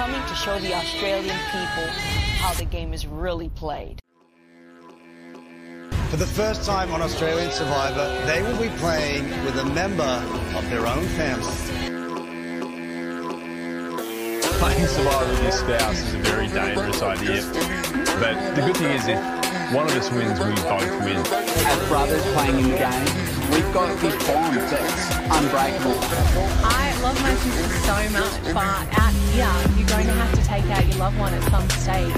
coming to show the Australian people how the game is really played. For the first time on Australian Survivor, they will be playing with a member of their own family. Playing Survivor with your spouse is a very dangerous idea. But the good thing is if one of us wins, we both win. As brothers playing in the game, we've got this bond that's unbreakable. I love my sister so much, but out here, you're going to have to take out your loved one at some stage.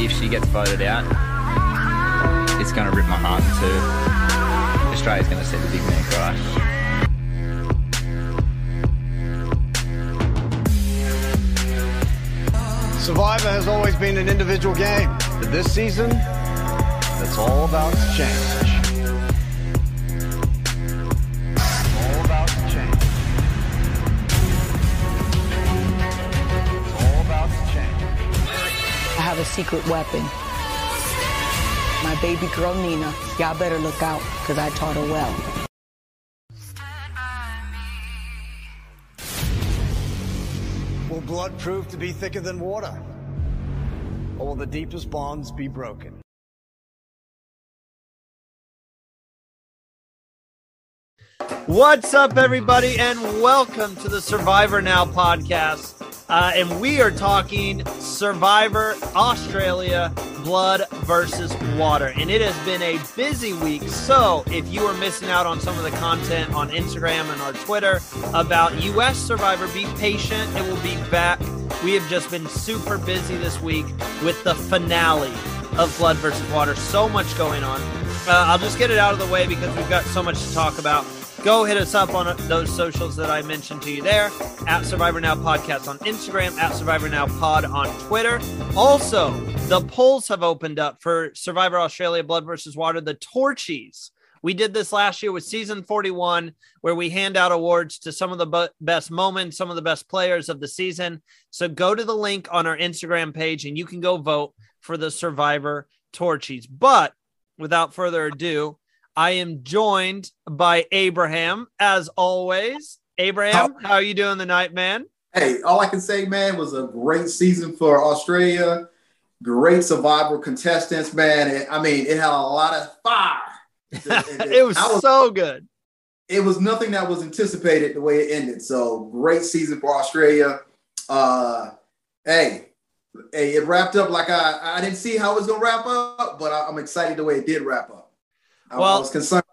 If she gets voted out, it's going to rip my heart in two. Australia's going to see the big man cry. Survivor has always been an individual game, but this season, it's all about to have a secret weapon. My baby girl Nina, y'all better look out, because I taught her well. Will blood prove to be thicker than water? Or will the deepest bonds be broken? What's up, everybody, and welcome to the Survivor Now podcast. Uh, and we are talking Survivor Australia Blood versus Water. And it has been a busy week. So if you are missing out on some of the content on Instagram and our Twitter about US Survivor, be patient. It will be back. We have just been super busy this week with the finale of Blood versus Water. So much going on. Uh, I'll just get it out of the way because we've got so much to talk about. Go hit us up on those socials that I mentioned to you there at Survivor Now Podcast on Instagram, at Survivor Now Pod on Twitter. Also, the polls have opened up for Survivor Australia Blood versus Water, the Torchies. We did this last year with season 41, where we hand out awards to some of the best moments, some of the best players of the season. So go to the link on our Instagram page and you can go vote for the Survivor Torchies. But without further ado, I am joined by Abraham, as always. Abraham, how are you doing tonight, man? Hey, all I can say, man, was a great season for Australia. Great survival contestants, man. It, I mean, it had a lot of fire. It, it was, was so good. It was nothing that was anticipated the way it ended. So great season for Australia. Uh, hey, hey, it wrapped up like I I didn't see how it was gonna wrap up, but I, I'm excited the way it did wrap up. I well, was concerned.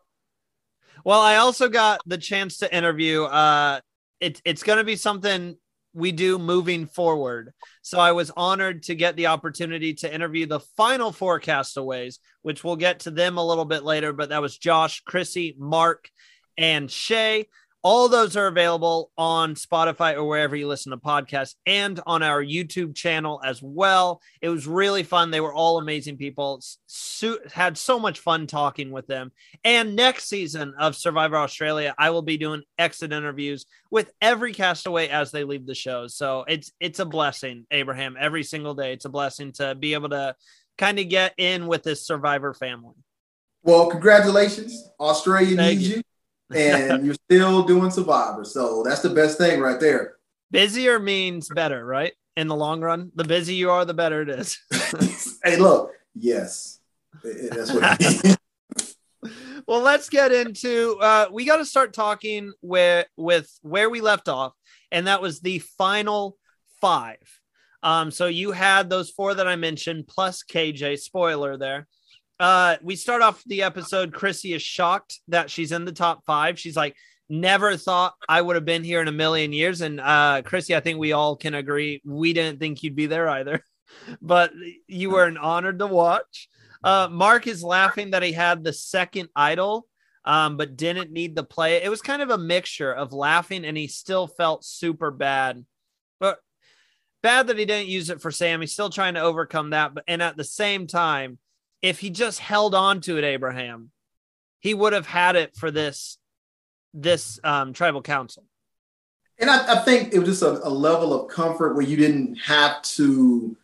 Well, I also got the chance to interview. Uh, it, it's going to be something we do moving forward. So I was honored to get the opportunity to interview the final four castaways, which we'll get to them a little bit later. But that was Josh, Chrissy, Mark, and Shay. All those are available on Spotify or wherever you listen to podcasts and on our YouTube channel as well. It was really fun. They were all amazing people. So, had so much fun talking with them. And next season of Survivor Australia, I will be doing exit interviews with every castaway as they leave the show. So it's it's a blessing, Abraham. Every single day, it's a blessing to be able to kind of get in with this Survivor family. Well, congratulations. Australia Thank needs you. you and you're still doing Survivor. So that's the best thing right there. Busier means better, right? In the long run, the busier you are, the better it is. hey, look, yes, that's what well, let's get into. Uh, we got to start talking where with where we left off, and that was the final five. Um, so you had those four that I mentioned plus KJ. Spoiler there. Uh, we start off the episode. Chrissy is shocked that she's in the top five. She's like, never thought I would have been here in a million years. And uh, Chrissy, I think we all can agree we didn't think you'd be there either, but you were an honor to watch. Uh, Mark is laughing that he had the second idol, um, but didn't need to play. It was kind of a mixture of laughing and he still felt super bad. But bad that he didn't use it for Sam. He's still trying to overcome that. But and at the same time, if he just held on to it, Abraham, he would have had it for this this um, tribal council. And I, I think it was just a, a, level of comfort where you didn't have to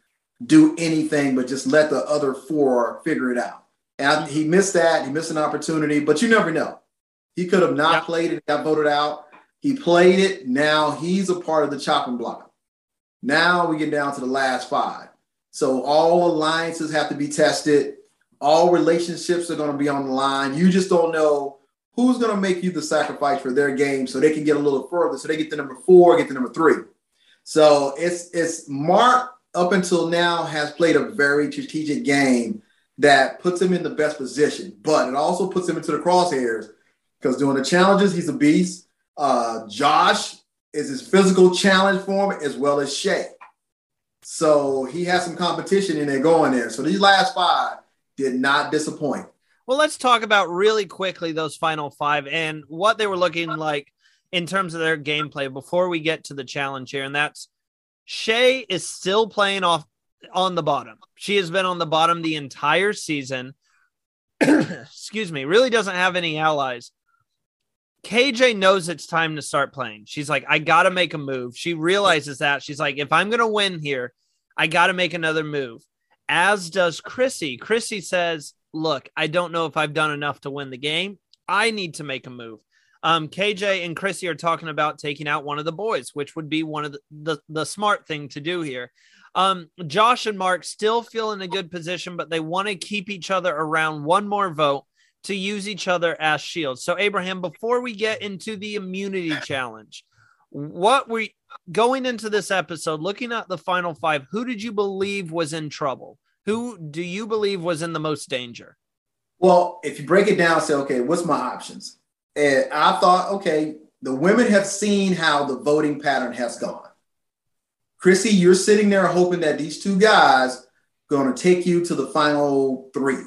do anything but just let the other four figure it out. And I, he missed that. He missed an opportunity, but you never know. He could have not played it, got voted out. He played it. Now he's a part of the chopping block. Now we get down to the last five. So all alliances have to be tested. All relationships are going to be on the line. You just don't know who's going to make you the sacrifice for their game so they can get a little further. So they get to number four, get to number three. So it's it's Mark up until now has played a very strategic game that puts him in the best position, but it also puts him into the crosshairs because doing the challenges, he's a beast. Uh, Josh is his physical challenge for him as well as Shay. So he has some competition in there going there. So these last five did not disappoint. Well, let's talk about really quickly those final five and what they were looking like in terms of their gameplay before we get to the challenge here. And that's Shay is still playing off on the bottom. She has been on the bottom the entire season. Excuse me, really doesn't have any allies. KJ knows it's time to start playing. She's like, I got to make a move. She realizes that. She's like, if I'm going to win here, I got to make another move. As does Chrissy. Chrissy says, Look, I don't know if I've done enough to win the game. I need to make a move. Um, KJ and Chrissy are talking about taking out one of the boys, which would be one of the, the, the smart thing to do here. Um, Josh and Mark still feel in a good position, but they want to keep each other around one more vote to use each other as shields. So, Abraham, before we get into the immunity challenge, what we going into this episode, looking at the final five, who did you believe was in trouble? Who do you believe was in the most danger? Well, if you break it down, say, okay, what's my options? And I thought, okay, the women have seen how the voting pattern has gone. Chrissy, you're sitting there hoping that these two guys going to take you to the final three.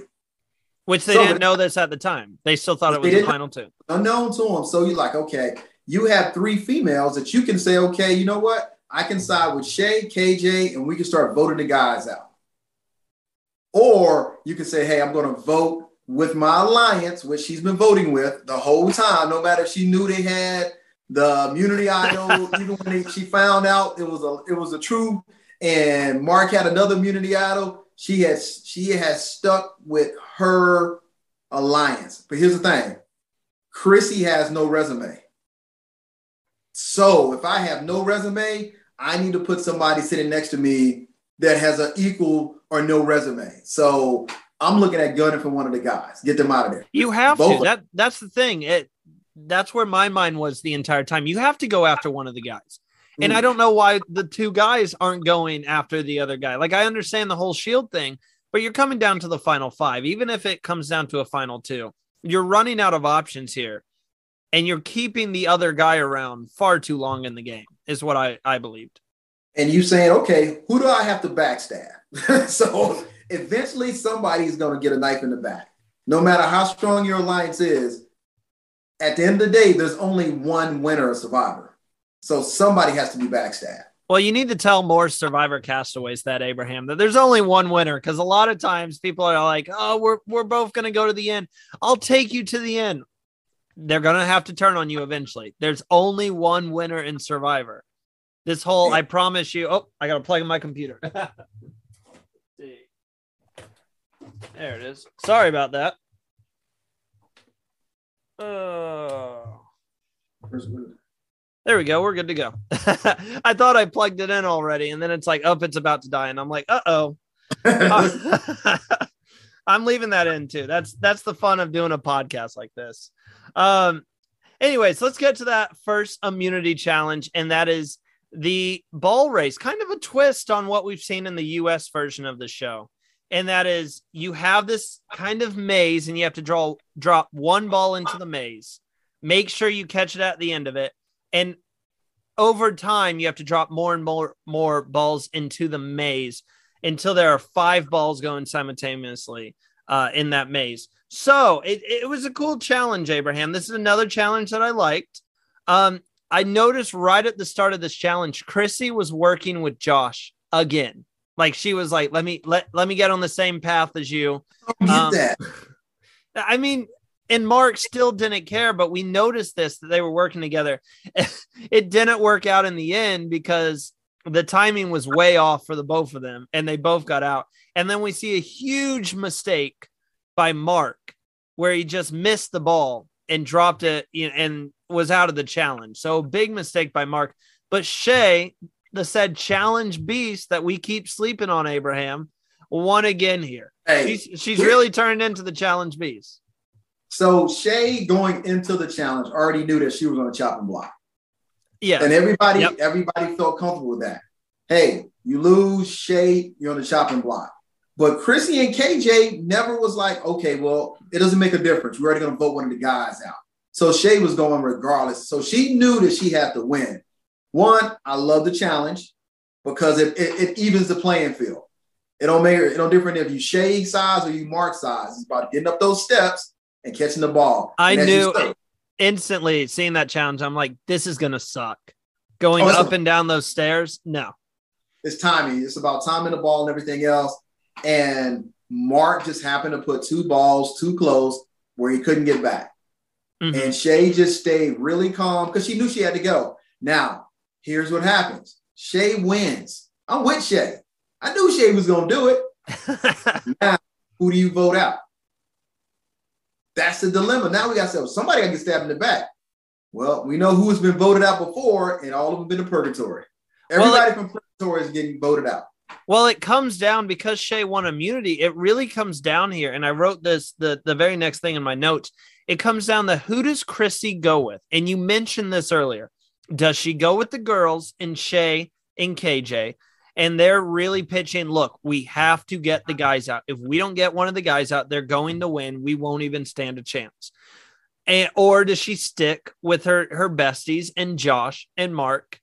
Which they so, didn't know this at the time. They still thought it was the final two. Unknown to them. So you're like, okay, you have three females that you can say, okay, you know what? I can side with Shay, KJ, and we can start voting the guys out. Or you can say, hey, I'm going to vote with my alliance, which she's been voting with the whole time, no matter if she knew they had the immunity idol, even when they, she found out it was a it was a true, and Mark had another immunity idol. She has she has stuck with her alliance. But here's the thing: Chrissy has no resume. So if I have no resume, I need to put somebody sitting next to me that has an equal or no resume. So I'm looking at gunning for one of the guys. Get them out of there. You have Both to. That that's the thing. It that's where my mind was the entire time. You have to go after one of the guys. And I mm. don't know why the two guys aren't going after the other guy. Like I understand the whole shield thing, but you're coming down to the final five, even if it comes down to a final two. You're running out of options here, and you're keeping the other guy around far too long in the game, is what I, I believed. And you saying, okay, who do I have to backstab? so eventually somebody's going to get a knife in the back. No matter how strong your alliance is, at the end of the day, there's only one winner of Survivor. So somebody has to be backstabbed. Well, you need to tell more Survivor castaways that Abraham that there's only one winner because a lot of times people are like, "Oh, we're we're both going to go to the end. I'll take you to the end." They're going to have to turn on you eventually. There's only one winner in Survivor. This whole, I promise you. Oh, I got to plug in my computer. there it is. Sorry about that. Oh. There we go. We're good to go. I thought I plugged it in already, and then it's like, oh, it's about to die, and I'm like, uh oh. I'm leaving that in too. That's that's the fun of doing a podcast like this. Um, anyways, let's get to that first immunity challenge, and that is the ball race. Kind of a twist on what we've seen in the U.S. version of the show and that is you have this kind of maze and you have to draw drop one ball into the maze make sure you catch it at the end of it and over time you have to drop more and more more balls into the maze until there are five balls going simultaneously uh, in that maze. So it, it was a cool challenge abraham. This is another challenge that i liked. Um, i noticed right at the start of this challenge chrissy was working with josh again. Like she was like, let me let let me get on the same path as you. Um, I mean, and Mark still didn't care, but we noticed this that they were working together. it didn't work out in the end because the timing was way off for the both of them, and they both got out. And then we see a huge mistake by Mark where he just missed the ball and dropped it and was out of the challenge. So big mistake by Mark. But Shay the said challenge beast that we keep sleeping on, Abraham, won again here. Hey, she's she's really turned into the challenge beast. So Shay going into the challenge already knew that she was on the chopping block. Yeah. And everybody, Yep. everybody felt comfortable with that. Hey, you lose, Shay, you're on the chopping block. But Chrissy and KJ never was like, okay, well, it doesn't make a difference. We're already going to vote one of the guys out. So Shay was going regardless. So she knew that she had to win. One, I love the challenge because it, it, it evens the playing field. It don't make it don't different if you Shay size or you Mark size. It's about getting up those steps and catching the ball. I And as you knew say- instantly seeing that challenge. I'm like, this is gonna suck. Going Oh, up a- and down those stairs, no. it's timing. It's about timing the ball and everything else. And Mark just happened to put two balls too close where he couldn't get back. Mhm. And Shay just stayed really calm because she knew she had to go. Now, here's what happens Shay wins. I'm with Shay. I knew Shay was going to do it. Now, who do you vote out? That's the dilemma. Now we got to say, somebody got to get stabbed in the back. Well, we know who has been voted out before, and all of them been to purgatory. Well, Everybody from purgatory is getting voted out. Well, it comes down because Shay won immunity. It really comes down here, and I wrote this the the very next thing in my notes. It comes down to who does Chrissy go with, and you mentioned this earlier. Does she go with the girls and Shay and KJ? And they're really pitching. Look, we have to get the guys out. If we don't get one of the guys out, they're going to win. We won't even stand a chance. And or does she stick with her her besties and Josh and Mark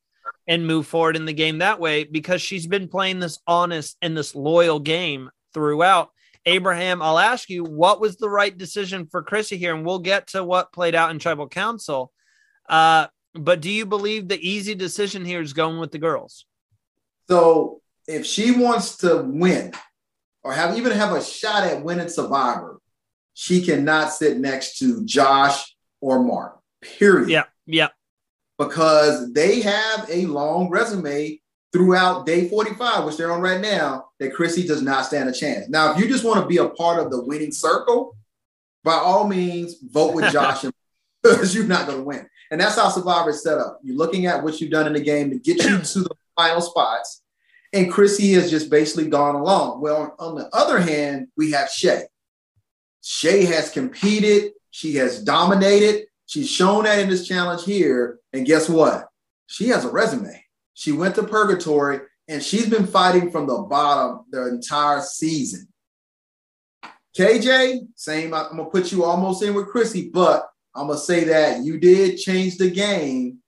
and move forward in the game that way because she's been playing this honest and this loyal game throughout. Abraham, I'll ask you, what was the right decision for Chrissy here? And we'll get to what played out in tribal council. Uh, but do you believe the easy decision here is going with the girls? So if she wants to win or have even have a shot at winning Survivor, she cannot sit next to Josh or Mark. Period. Yeah, yeah. Because they have a long resume throughout day 45, which they're on right now, that Chrissy does not stand a chance. Now, if you just want to be a part of the winning circle, by all means, vote with Josh and because you're not going to win. And that's how Survivor is set up. You're looking at what you've done in the game to get you to the final spots. And Chrissy has just basically gone along. Well, on the other hand, we have Shay. Shay has competed, she has dominated. She's shown that in this challenge here. And guess what? She has a resume. She went to purgatory and she's been fighting from the bottom the entire season. KJ, same. I'm gonna put you almost in with Chrissy, but I'm gonna say that you did change the game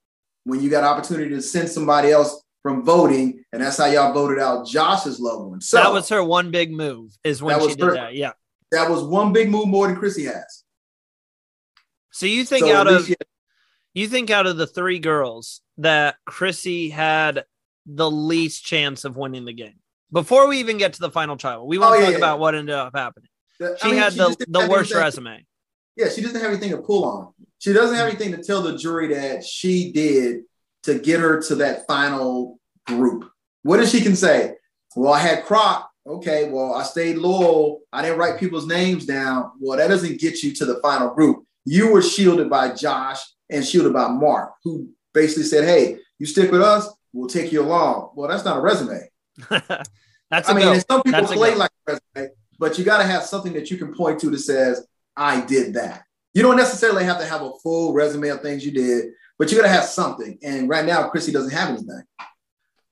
when you got opportunity to send somebody else from voting, and that's how y'all voted out Josh's loved one. So that was her one big move, is when she was did her- that. Yeah. that was one big move more than Chrissy has. So you think So out of she- you think out of the three girls that Chrissy had the least chance of winning the game before we even get to the final trial. We won't Oh, yeah, talk yeah. about what ended up happening. I She mean, had she the, the worst anything- resume. Yeah, she doesn't have anything to pull on. She doesn't have mm-hmm. anything to tell the jury that she did to get her to that final group. What if she can say? Well, I had Croc. Okay, well, I stayed loyal. I didn't write people's names down. Well, that doesn't get you to the final group. You were shielded by Josh and shielded by Mark, who basically said, Hey, you stick with us, we'll take you along. Well, that's not a resume. That's I mean, some people That's play like a resume, but you got to have something that you can point to that says, I did that. You don't necessarily have to have a full resume of things you did, but you got to have something. And right now, Chrissy doesn't have anything.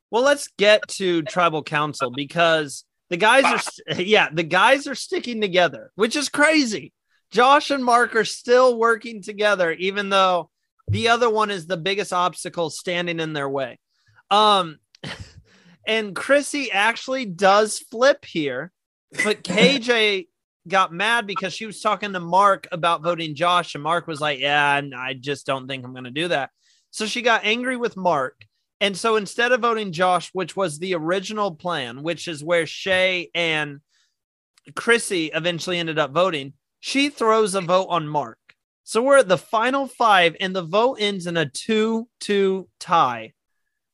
Well, let's get to tribal council because the guys are, yeah, the guys are sticking together, which is crazy. Josh and Mark are still working together, even though the other one is the biggest obstacle standing in their way. Um, and Chrissy actually does flip here, but KJ got mad because she was talking to Mark about voting Josh, and Mark was like, "Yeah, I just don't think I'm going to do that." So she got angry with Mark. And so instead of voting Josh, which was the original plan, which is where Shay and Chrissy eventually ended up voting, she throws a vote on Mark. So we're at the final five, and the vote ends in a 2 2 tie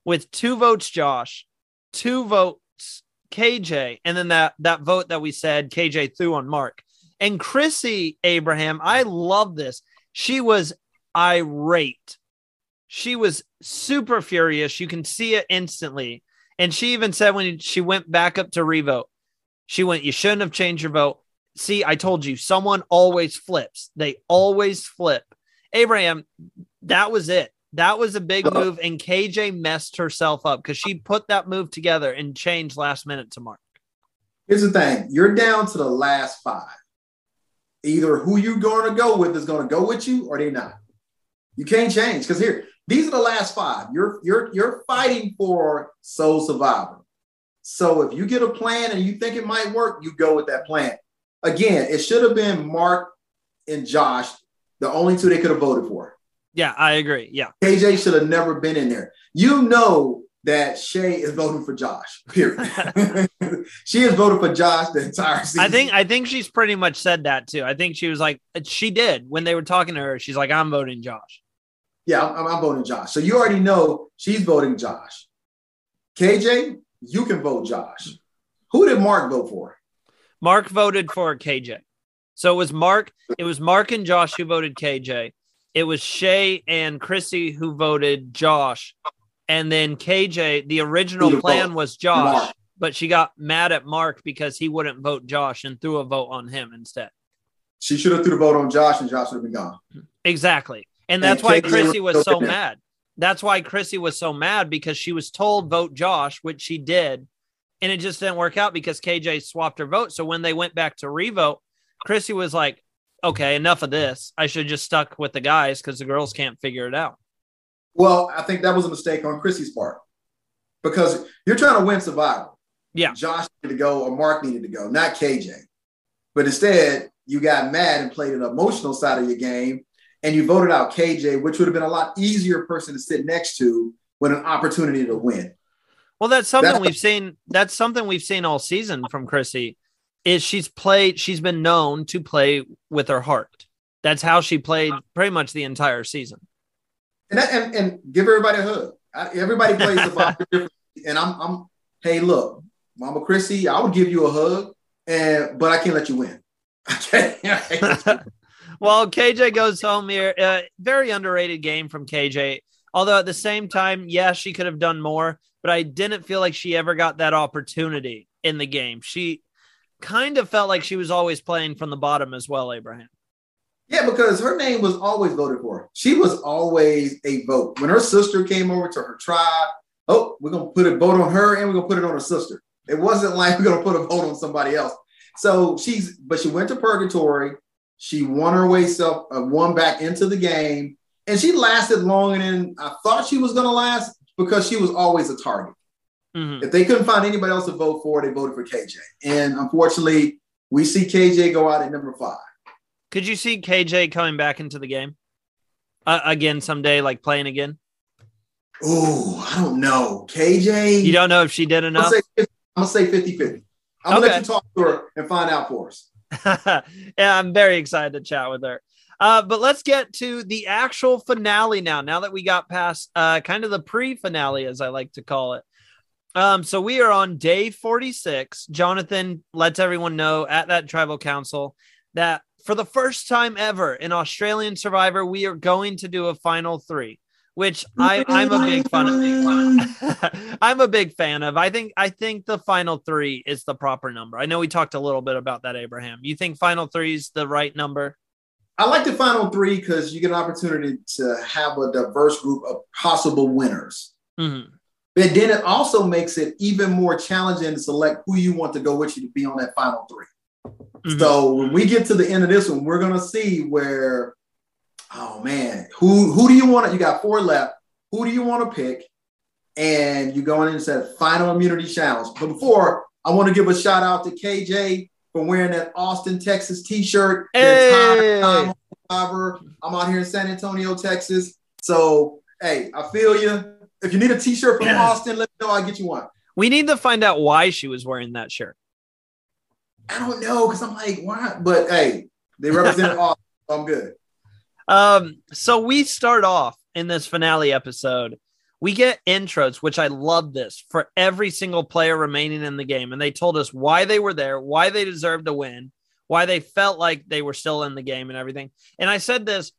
with two votes Josh, two votes KJ, and then that, that vote that we said KJ threw on Mark. And Chrissy Abraham, I love this. She was irate she was super furious. You can see it instantly. And she even said when she went back up to revote, she went, You shouldn't have changed your vote. See, I told you, someone always flips. They always flip. Abraham, that was it. That was a big move. And KJ messed herself up because she put that move together and changed last minute to Mark. Here's the thing you're down to the last five. Either who you're going to go with is going to go with you or they're not. You can't change because here, these are the last five. You're you're you're fighting for Sole Survivor. So if you get a plan and you think it might work, you go with that plan. Again, it should have been Mark and Josh, the only two they could have voted for. Yeah, I agree. Yeah. KJ should have never been in there. You know that Shay is voting for Josh. Period. she has voted for Josh the entire season. I think I think she's pretty much said that too. I think she was like she did when they were talking to her. She's like, I'm voting Josh. Yeah, I'm, I'm voting Josh. So you already know she's voting Josh. KJ, you can vote Josh. Who did Mark vote for? Mark voted for KJ. So it was Mark. It was Mark and Josh who voted KJ. It was Shay and Chrissy who voted Josh. And then KJ, the original plan was Josh, Mark. but she got mad at Mark because he wouldn't vote Josh and threw a vote on him instead. She should have threw the vote on Josh and Josh would have been gone. Exactly. And that's and why Chrissy was so mad. That's why Chrissy was so mad because she was told vote Josh, which she did. And it just didn't work out because KJ swapped her vote. So when they went back to revote, Chrissy was like, okay, enough of this. I should just stuck with the guys because the girls can't figure it out. Well, I think that was a mistake on Chrissy's part because you're trying to win survival. Yeah. Josh needed to go or Mark needed to go, not KJ. But instead, you got mad and played an emotional side of your game and you voted out KJ, which would have been a lot easier person to sit next to with an opportunity to win. Well, that's something that's, we've seen. That's something we've seen all season from Chrissy. Is she's played? She's been known to play with her heart. That's how she played pretty much the entire season. And and, and give everybody a hug. Everybody plays the differently, and I'm I'm. Hey, look, Mama Chrissy, I would give you a hug, and but I can't let you win. Okay. well, KJ goes home here. Uh, very underrated game from KJ. Although at the same time, yeah, she could have done more, but I didn't feel like she ever got that opportunity in the game. She kind of felt like she was always playing from the bottom as well, Abraham. Yeah, because her name was always voted for. She was always a vote. When her sister came over to her tribe, oh, we're gonna put a vote on her and we're gonna put it on her sister. It wasn't like we're gonna put a vote on somebody else. So she's, but she went to purgatory. She won her way self, uh, won back into the game, and she lasted longer than I thought she was gonna last because she was always a target. Mm-hmm. If they couldn't find anybody else to vote for, they voted for KJ. And unfortunately, we see KJ go out at number five. Could you see KJ coming back into the game uh, again someday, like playing again? Oh, I don't know. KJ. You don't know if she did enough? I'm going to say 50 50. I'm going to let you talk to her and find out for us. yeah, I'm very excited to chat with her. Uh, but let's get to the actual finale now. Now that we got past uh, kind of the pre finale, as I like to call it. Um, so we are on day 46. Jonathan lets everyone know at that tribal council that for the first time ever in Australian Survivor, we are going to do a final three, which I, I'm a big fan of. I'm a big fan of. I think I think the final three is the proper number. I know we talked a little bit about that, Abraham. You think final three is the right number? I like the final three because you get an opportunity to have a diverse group of possible winners. Mm-hmm. But then it also makes it even more challenging to select who you want to go with you to be on that final 3 mm-hmm. So when we get to the end of this one, we're gonna see where, oh man, who who do you want? To, you got four left. Who do you want to pick? And you go in and said final immunity challenge. But before, I want to give a shout out to KJ for wearing that Austin, Texas t-shirt. Hey. I'm out here in San Antonio, Texas. So hey, I feel you. If you need a T-shirt from Austin, let me know. I'll get you one. We need to find out why she was wearing that shirt. I don't know because I'm like, why? But hey, they represented Austin. So I'm good. Um, so we start off in this finale episode. We get intros, which I love this for every single player remaining in the game. And they told us why they were there, why they deserved to win, why they felt like they were still in the game and everything. And I said this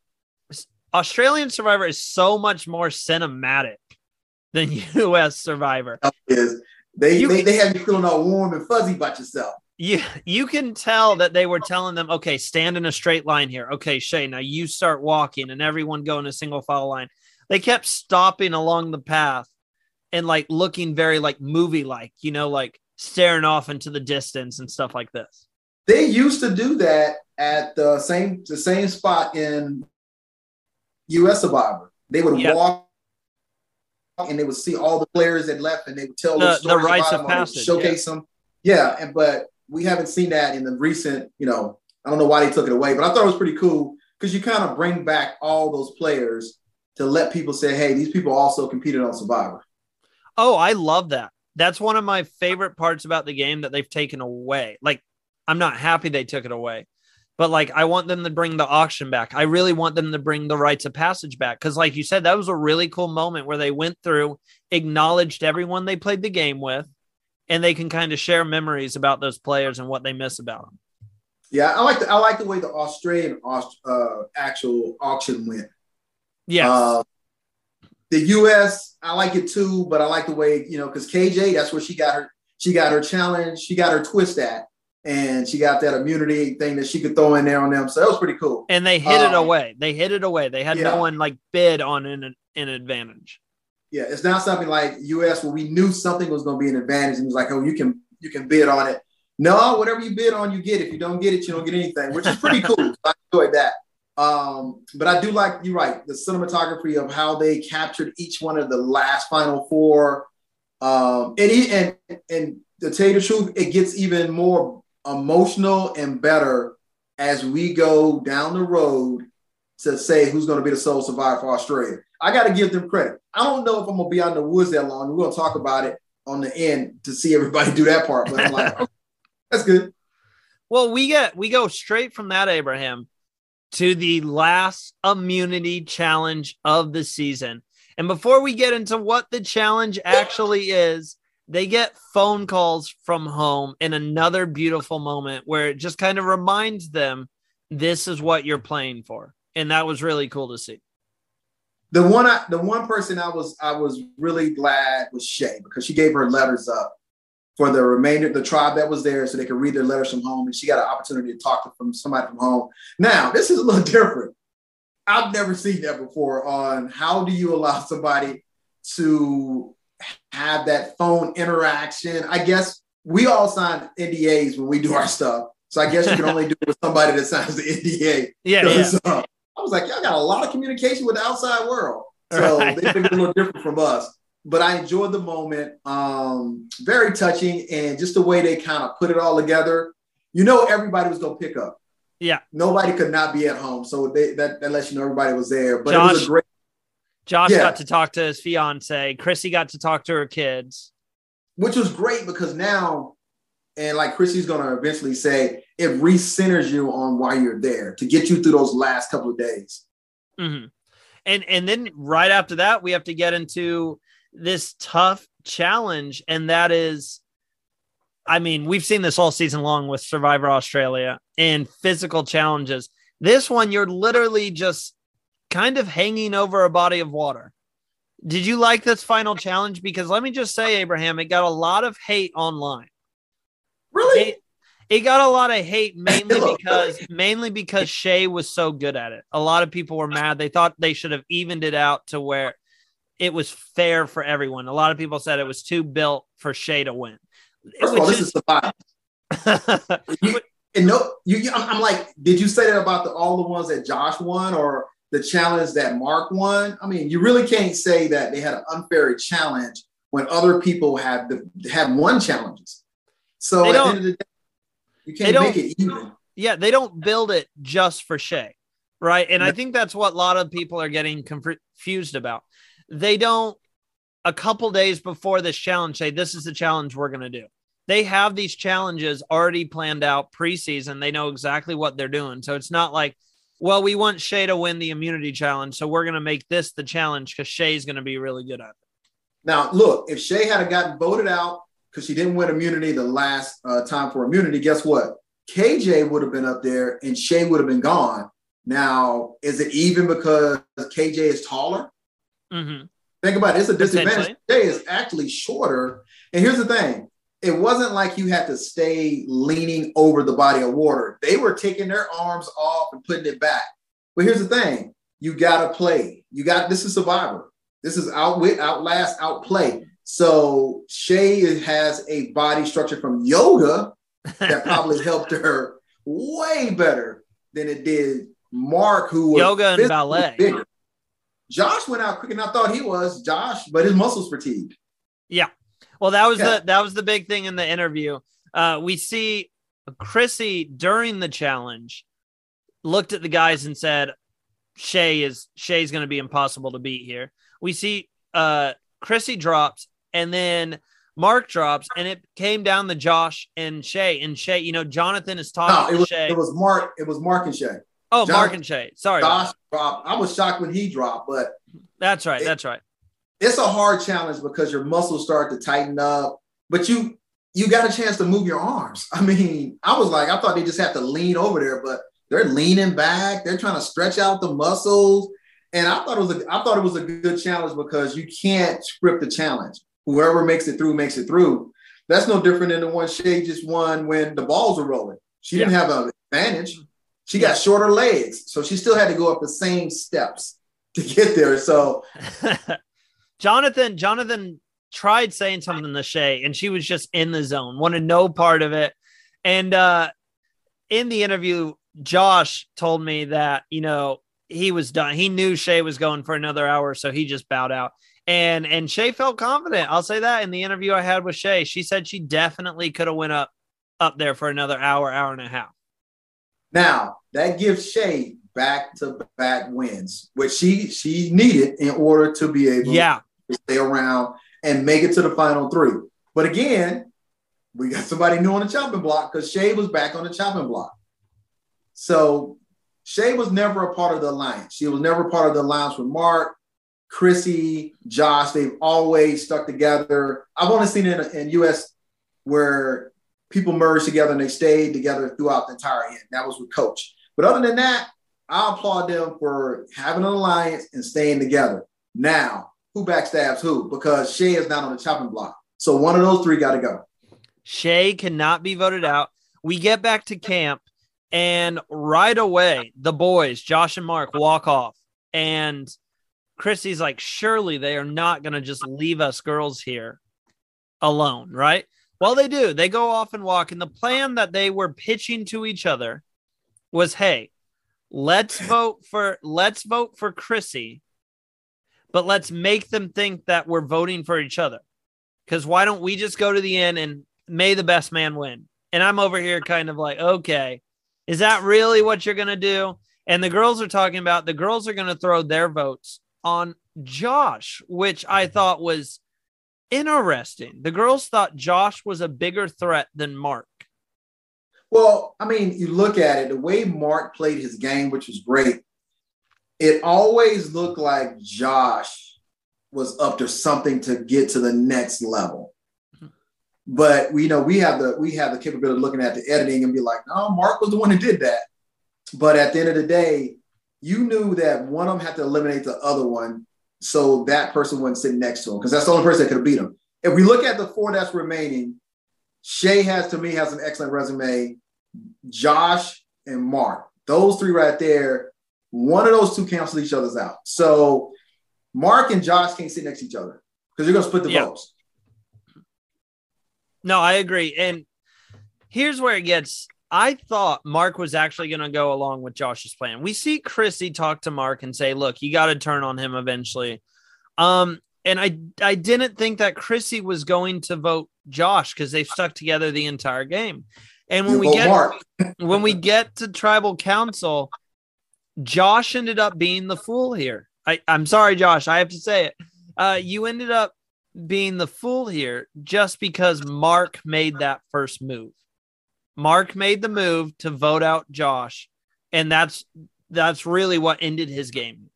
Australian Survivor is so much more cinematic than US Survivor. Is they, You- they they have you feeling all warm and fuzzy about yourself. You you can tell that they were telling them, okay, stand in a straight line here. Okay, Shay, now you start walking and everyone go in a single file line. They kept stopping along the path and like looking very like movie like, you know, like staring off into the distance and stuff like this. They used to do that at the same the same spot in US Survivor. They would Yeah. walk and they would see all the players that left and they would tell The- the, rites about of them, or they would passage, showcase them. Yeah, and but we haven't seen that in the recent, you know, I don't know why they took it away, but I thought it was pretty cool because you kind of bring back all those players to let people say, hey, these people also competed on Survivor. Oh, I love that. That's one of my favorite parts about the game that they've taken away. Like, I'm not happy they took it away, but like, I want them to bring the auction back. I really want them to bring the rites of passage back. Cause, like you said, that was a really cool moment where they went through, acknowledged everyone they played the game with, and they can kind of share memories about those players and what they miss about them. Yeah, I like the I like the way the Australian Aust- uh, actual auction went. Yeah. Uh, the U.S. I like it too, but I like the way you know because KJ that's where she got her she got her challenge, she got her twist at, and she got that immunity thing that she could throw in there on them. So that was pretty cool. and they hid it um, away. They hid it away. They had no one like bid on an, an advantage. Yeah, it's not something like U.S. where we knew something was going to be an advantage, and it was like, oh, you can you can bid on it. No, whatever you bid on, you get. If you don't get it, you don't get anything, which is pretty cool. I enjoyed that. Um, but I do like you're right, the cinematography of how they captured each one of the last final four. Um, and he, and and to tell you the truth, it gets even more emotional and better as we go down the road to say who's going to be the sole survivor for Australia. I got to give them credit. I don't know if I'm going to be out in the woods that long. We're going to talk about it on the end to see everybody do that part. But I'm like, oh, that's good. Well, we get we go straight from that, Abraham, to the last immunity challenge of the season. And before we get into what the challenge actually is, they get phone calls from home in another beautiful moment where it just kind of reminds them this is what you're playing for. And that was really cool to see. The one, I, the one person I was, I was really glad was Shay because she gave her letters up for the remainder, the tribe that was there, so they could read their letters from home, and she got an opportunity to talk to from somebody from home. Now, this is a little different. I've never seen that before. On how do you allow somebody to have that phone interaction? I guess we all sign NDAs when we do our stuff, so I guess you can only do it with somebody that signs the NDA. Yeah, yeah. So, I was like, y'all got a lot of communication with the outside world. So Right. they think a little different from us. But I enjoyed the moment. Um, very touching and just the way they kind of put it all together. You know, everybody was gonna pick up. Yeah. Nobody could not be at home. So they, that, that lets you know everybody was there. But it was a great Josh Yeah. got to talk to his fiance. Chrissy got to talk to her kids. which was great because now, and like Chrissy's gonna eventually say, it recenters you on why you're there to get you through those last couple of days. hmm And and then right after that, we have to get into this tough challenge, and that is, I mean, we've seen this all season long with Survivor Australia and physical challenges. This one, you're literally just kind of hanging over a body of water. Did you like this final challenge? Because let me just say, Abraham, it got a lot of hate online. Really? It, it got a lot of hate mainly because mainly because Shay was so good at it. A lot of people were mad. They thought they should have evened it out to where it was fair for everyone. A lot of people said it was too built for Shay to win. First of all, this is survival. You, and no, you, you- I'm, I'm like, did you say that about the, all the ones that Josh won or the challenge that Mark won? I mean, you really can't say that they had an unfair challenge when other people have the, have won challenges. So They at the don't- end of the day, you can't make it even. yeah, they don't build it just for Shay, right? And I think that's what a lot of people are getting confused about. They don't a couple days before this challenge say this is the challenge we're going to do. They have these challenges already planned out preseason. They know exactly what they're doing. So it's not like, well, we want Shay to win the immunity challenge, so we're going to make this the challenge because Shay's going to be really good at it. Now, look, if Shay had gotten voted out because she didn't win immunity the last uh, time for immunity, guess what? KJ would have been up there and Shay would have been gone. Now, is it even because KJ is taller? Mm-hmm. Think about it. It's a disadvantage. KJ is actually shorter. And here's the thing it wasn't like you had to stay leaning over the body of water. They were taking their arms off and putting it back. But here's the thing you got to play. You got this is Survivor. This is outwit, outlast, outplay. So Shay has a body structure from yoga that probably helped her way better than it did Mark, who was yoga and ballet. Bigger. Josh went out quick, and I thought he was Josh, but his muscles fatigued. Yeah, well, that was yeah. the that was the big thing in the interview. Uh, we see Chrissy during the challenge looked at the guys and said, "Shay is Shay's going to be impossible to beat here." We see uh, Chrissy drops, and then Mark drops, and it came down to Josh and Shay. And Shay, you know, Jonathan is talking no, it was, Shay. It was Mark. It was Mark and Shay. Oh, Jonathan, Mark and Shay. Sorry, Josh dropped. I was shocked when he dropped, but that's right. It, that's right. It's a hard challenge because your muscles start to tighten up, but you you got a chance to move your arms. I mean, I was like, I thought they just have to lean over there, but they're leaning back. They're trying to stretch out the muscles. And I thought it was a, I thought it was a good challenge because you can't script the challenge. Whoever makes it through makes it through. That's no different than the one Shay just won when the balls were rolling. She didn't have an advantage. She got shorter legs, so she still had to go up the same steps to get there. So, Jonathan, Jonathan tried saying something to Shay, and she was just in the zone, wanted no part of it. And uh, in the interview, Josh told me that you know he was done. He knew Shay was going for another hour, so he just bowed out. And and Shay felt confident. I'll say that in the interview I had with Shay, she said she definitely could have went up up there for another hour, hour and a half. Now that gives Shay back to back wins, which she she needed in order to be able yeah. Stay around and make it to the final three. But again, we got somebody new on the chopping block because Shay was back on the chopping block. So Shay was never a part of the alliance. She was never part of the alliance with Mark, Chrissy, Josh. They've always stuck together. I've only seen it in, in US where people merged together and they stayed together throughout the entire end. That was with Coach. But other than that, I applaud them for having an alliance and staying together. Now, who backstabs who? Because Shay is not on the chopping block. So one of those three got to go. Shay cannot be voted out. We get back to camp, and right away, the boys, Josh and Mark, walk off. And Chrissy's like, surely they are not going to just leave us girls here alone, right? Well, they do. They go off and walk. And the plan that they were pitching to each other was, hey, let's vote for let's vote for Chrissy, but let's make them think that we're voting for each other. Because why don't we just go to the end and may the best man win? And I'm over here kind of like, okay, is that really what you're gonna do? And the girls are talking about the girls are gonna throw their votes on Josh, which I thought was interesting. The girls thought Josh was a bigger threat than Mark. Well, I mean, you look at it, the way Mark played his game, which was great, it always looked like Josh was up to something to get to the next level. Mm-hmm. But we you know we have the we have the capability of looking at the editing and be like, no, Mark was the one who did that. But at the end of the day, you knew that one of them had to eliminate the other one so that person wouldn't sit next to him because that's the only person that could have beat him. If we look at the four that's remaining, Shay has to me has an excellent resume. Josh and Mark, those three right there, one of those two cancel each other's out. So Mark and Josh can't sit next to each other because you're gonna split the yeah. votes. No, I agree. And here's where it gets I thought Mark was actually going to go along with Josh's plan. We see Chrissy talk to Mark and say, "Look, you got to turn on him eventually." Um, and I I didn't think that Chrissy was going to vote Josh because they've stuck together the entire game. And when you we get when we get to tribal council, Josh ended up being the fool here. I, I'm sorry, Josh, I have to say it. Uh, you ended up being the fool here just because Mark made that first move. Mark made the move to vote out Josh, and that's that's really what ended his game.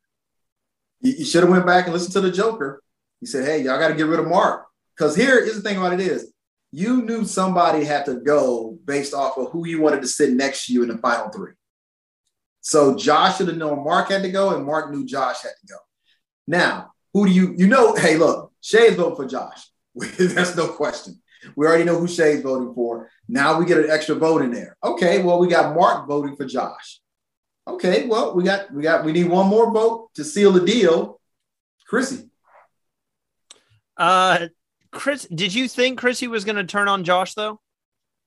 You, should have went back and listened to the Joker. He said, "Hey, y'all got to get rid of Mark." Because here is the thing about it is, you knew somebody had to go based off of who you wanted to sit next to you in the final three. So Josh should have known Mark had to go, and Mark knew Josh had to go. Now, who do you you know? Hey, look, Shay's voting for Josh. That's no question. We already know who Shay's voting for. Now we get an extra vote in there. Okay, well, we got Mark voting for Josh. Okay, well, we got we got we need one more vote to seal the deal. Chrissy. Uh Chris, did you think Chrissy was going to turn on Josh though?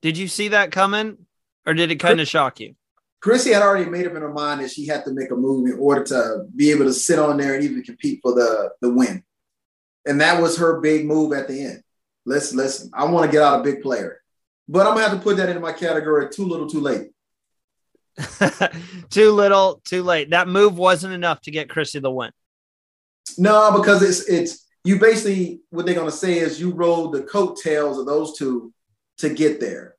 Did you see that coming or did it kind of shock you? Chrissy had already made up in her mind that she had to make a move in order to be able to sit on there and even compete for the, the win. And that was her big move at the end. Let's listen. I want to get out a big player. But I'm gonna have to put that into my category too little, too late. too little, too late. That move wasn't enough to get Chrissy the win. No, because it's it's you basically what they're gonna say is you rode the coattails of those two to get there.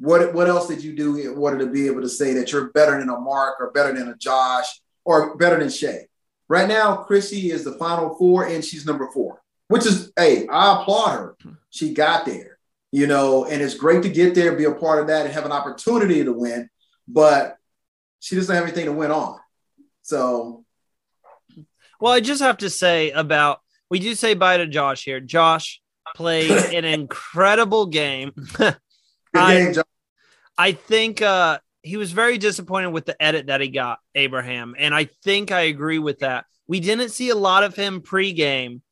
What what else did you do in order to be able to say that you're better than a Mark or better than a Josh or better than Shay? Right now, Chrissy is the final four and she's number four, which is hey, I applaud her. She got there, you know, and it's great to get there, be a part of that, and have an opportunity to win. But she doesn't have anything to win on. So well, I just have to say about we do say bye to Josh here. Josh played an incredible game. I, game I, think uh, he was very disappointed with the edit that he got, Abraham. And I think I agree with that. We didn't see a lot of him pregame.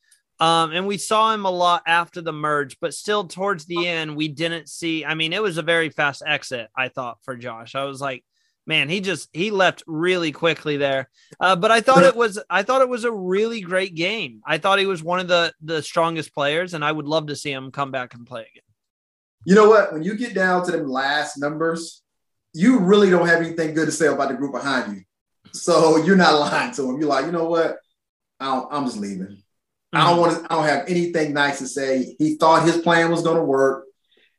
Um, and we saw him a lot after the merge, but still towards the end, we didn't see. I mean, it was a very fast exit, I thought, for Josh. I was like, man, he just he left really quickly there. Uh, but I thought it was I thought it was a really great game. I thought he was one of the the strongest players, and I would love to see him come back and play again. You know what? When you get down to them last numbers, you really don't have anything good to say about the group behind you. So you're not lying to them. You're like, you know what? I am just leaving. Mm-hmm. I don't mm-hmm. want to. I don't have anything nice to say. He thought his plan was going to work,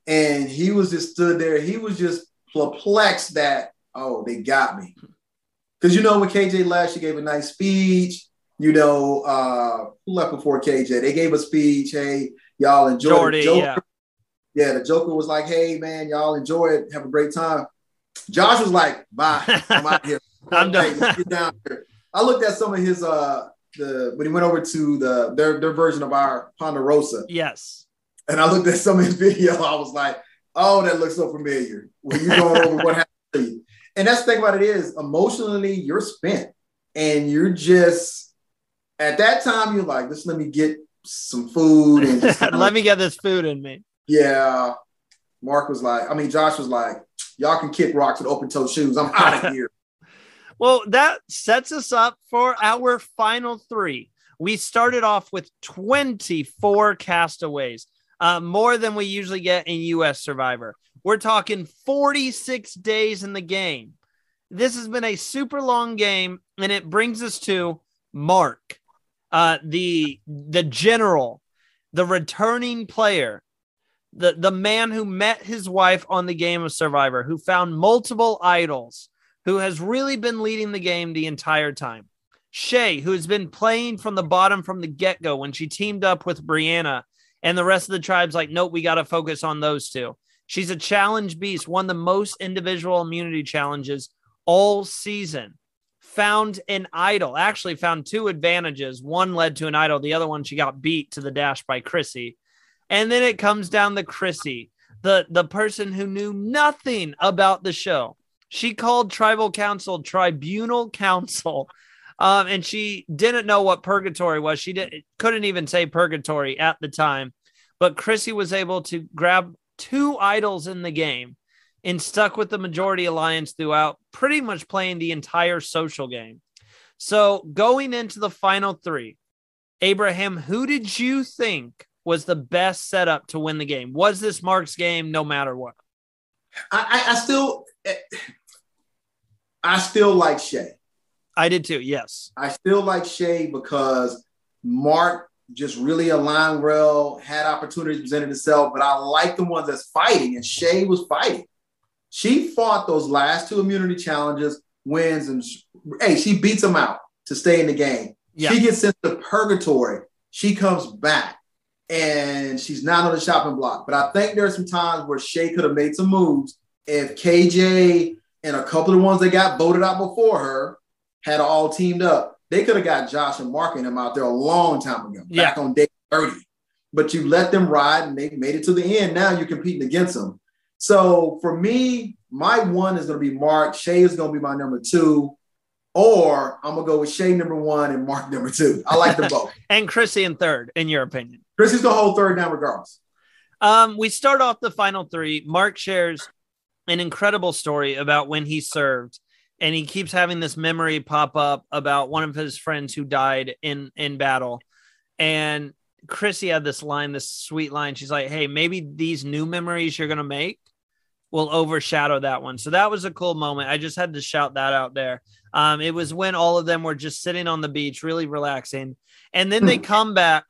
and he was just stood there. He was just perplexed that oh, they got me. Because you know when KJ left, she gave a nice speech. You know, uh, who left before KJ? They gave a speech. Hey, y'all enjoy Jordy. Yeah. Yeah, the Joker was like, hey man, y'all enjoy it, have a great time. Josh was like, bye, I'm out here. I'm done. Hey, get down here. I looked at some of his uh the when he went over to the their their version of our Ponderosa. Yes. And I looked at some of his video. I was like, oh, that looks so familiar. When you going over what happened to you and that's the thing about it is emotionally you're spent and you're just at that time you're like just let me get some food and let me get this food in me yeah. Mark was like i mean josh was like y'all can kick rocks with open toe shoes. I'm out of here. Well that sets us up for our final three. We started off with 24 castaways uh, more than we usually get in us survivor. We're talking 46 days in the game. This has been a super long game, and it brings us to Mark, uh, the the general, the returning player, the the man who met his wife on the game of Survivor, who found multiple idols, who has really been leading the game the entire time. Shay, who has been playing from the bottom from the get go when she teamed up with Brianna, and the rest of the tribes like, nope, we got to focus on those two. She's a challenge beast, won the most individual immunity challenges all season. Found an idol, actually found two advantages. One led to an idol, the other one she got beat to the dash by Chrissy. And then it comes down to Chrissy, the, the person who knew nothing about the show. She called tribal council tribunal council. Um, and she didn't know what purgatory was. She didn't, couldn't even say purgatory at the time. But Chrissy was able to grab two idols in the game and stuck with the majority alliance throughout, pretty much playing the entire social game. So going into the final three, Abraham, who did you think was the best setup to win the game? Was this Mark's game no matter what? I, I, I still I still like Shay. I did too, yes. I still like Shay because Mark just really aligned well, had opportunities presented itself, but I like the ones that's fighting, and Shay was fighting. She fought those last two immunity challenges, wins, and hey, she beats them out to stay in the game. Yeah. She gets sent to purgatory. She comes back and she's not on the shopping block. But I think there are some times where Shay could have made some moves if KJ and a couple of the ones that got voted out before her had all teamed up. They could have got Josh and Mark and them out there a long time ago, back Yeah. on day 30. But you let them ride and they made it to the end. Now you're competing against them. So for me, my one is going to be Mark. Shay is going to be my number two. Or I'm going to go with Shay number one and Mark number two. I like them both. And Chrissy in third, in your opinion. Chrissy's to hold third now, regardless. Um, we start off the final three. Mark shares an incredible story about when he served, and he keeps having this memory pop up about one of his friends who died in in battle. And Chrissy had this line, this sweet line. She's like, "Hey, maybe these new memories you're gonna make will overshadow that one." So that was a cool moment. I just had to shout that out there. Um, it was when all of them were just sitting on the beach, really relaxing, and then they come back,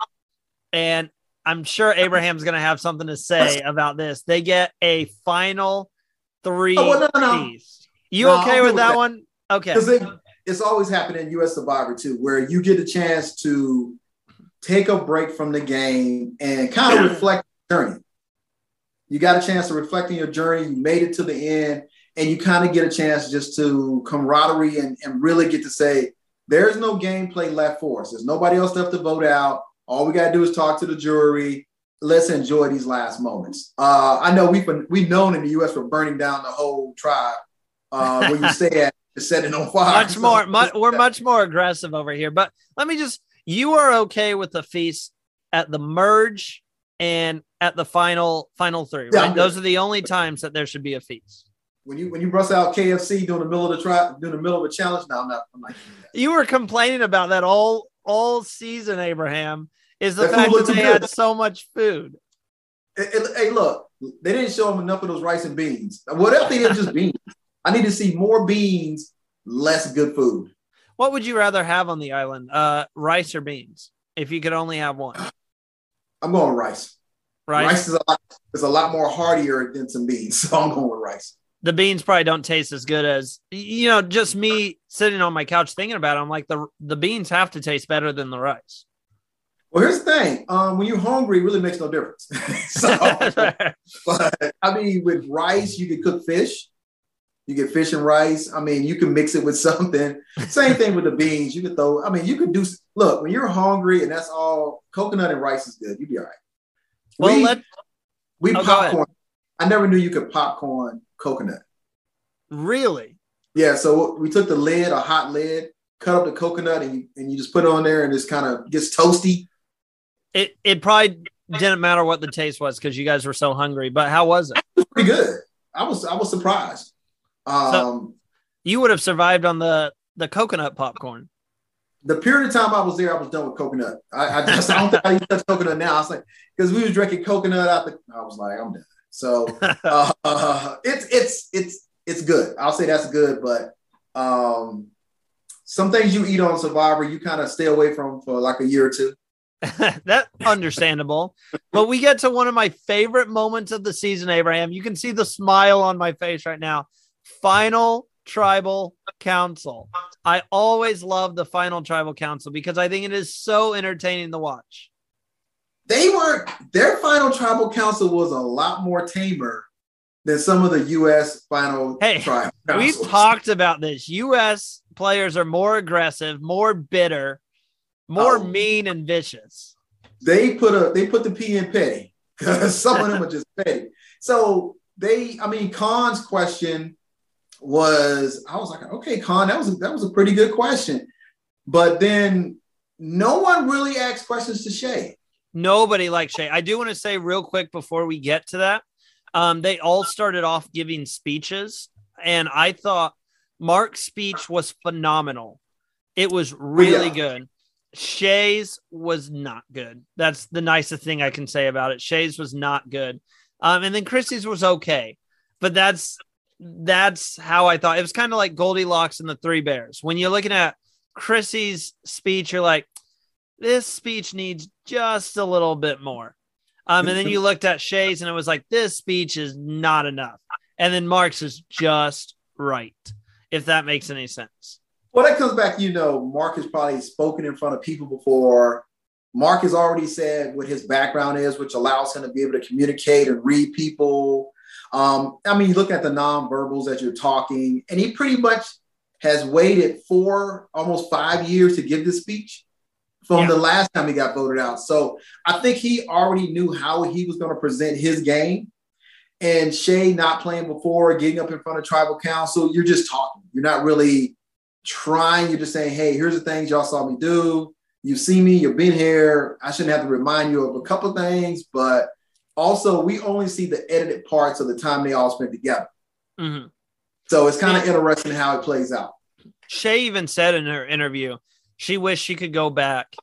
and I'm sure Abraham's going to have something to say about this. They get a final three Oh, well, no, no. piece. You No, okay with with that, that. one? Okay. Because it, it's always happened in US Survivor too, where you get a chance to take a break from the game and kind of reflect your journey. You got a chance to reflect on your journey. You made it to the end, and you kind of get a chance just to camaraderie and, and really get to say, there's no gameplay left for us. There's nobody else left to vote out. All we got to do is talk to the jury. Let's enjoy these last moments. Uh, I know we've been we've known in the U.S. for burning down the whole tribe uh, where you stay at to set it on fire. much more mu- we're much more aggressive over here but let me just you are okay with the feast at the merge and at the final final three Yeah, right those are the only times that there should be a feast when you when you bust out KFC during the middle of the try during the middle of a challenge. No, I'm not. I'm not. you were complaining about that all all season abraham is the fact that they too had so much food Hey, look, they didn't show them enough of those rice and beans. What if they did just beans? I need to see more beans, less good food. what would you rather have on the island uh rice or beans if you could only have one I'm going rice. rice, Rice is a lot is a lot more heartier than some beans, so I'm going with rice. the beans probably don't taste as good as you know just me sitting on my couch thinking about it i'm like the the beans have to taste better than the rice Well, here's the thing: um, when you're hungry, it really makes no difference. so, but I mean, with rice, you can cook fish. You get fish and rice. I mean, you can mix it with something. Same thing with the beans. You can throw. I mean, you could do. Look, when you're hungry and that's all, coconut and rice is good. You'd be all right. well we, let we Oh, popcorn. I never knew you could popcorn coconut. really Yeah, so we took the lid, a hot lid, cut up the coconut, and you, and you just put it on there, and it's kind of gets toasty. It it probably didn't matter what the taste was because you guys were so hungry. But how was it? It's pretty good. I was I was surprised. Um, You would have survived on the the coconut popcorn. the period of time I was there, I was done with coconut. I, I just I don't think I even touch coconut now. I was like, because we was drinking coconut out the. I was like, I'm done. So uh, it's it's it's it's good. I'll say that's good, but um, some things you eat on Survivor, you kind of stay away from for like a year or two. that understandable. But we get to one of my favorite moments of the season, Abraham. You can see the smile on my face right now. Final tribal council. I always love the final tribal council because I think it is so entertaining to watch. They were their final tribal council was a lot more tamer than some of the U.S. final Hey, tribal We've talked about this. US players are more aggressive, more bitter, more Oh. mean and vicious. they put a they put the P in petty because some of them are just petty. So they, I mean, Khan's question was, I was like, okay, Khan, that was a, that was a pretty good question, but then no one really asked questions to Shay. Nobody likes Shay. I do want to say real quick before we get to that. Um, they all started off giving speeches, and I thought Mark's speech was phenomenal. It was really Yeah. good. Shay's was not good. That's the nicest thing I can say about it. Shay's was not good. Um, and then Chrissy's was okay. But that's that's how I thought. It was kind of like Goldilocks and the Three Bears. When you're looking at Chrissy's speech, you're like, this speech needs just a little bit more. Um, and then you looked at Shay's and it was like, this speech is not enough. And then Mark's is just right, if that makes any sense. Well, that comes back, you know, Mark has probably spoken in front of people before. Mark has already said what his background is, which allows him to be able to communicate and read people. Um, I mean, you look at the nonverbals as you're talking, and he pretty much has waited four, almost five years to give this speech from Yeah. the last time he got voted out. So I think he already knew how he was going to present his game. And Shay not playing before, getting up in front of tribal council, you're just talking. You're not really trying. You're just saying, hey, here's the things y'all saw me do. You see me, you've been here. I shouldn't have to remind you of a couple things, but also we only see the edited parts of the time they all spent together. hmm So it's kind of interesting how it plays out. Shay even said in her interview she wished she could go back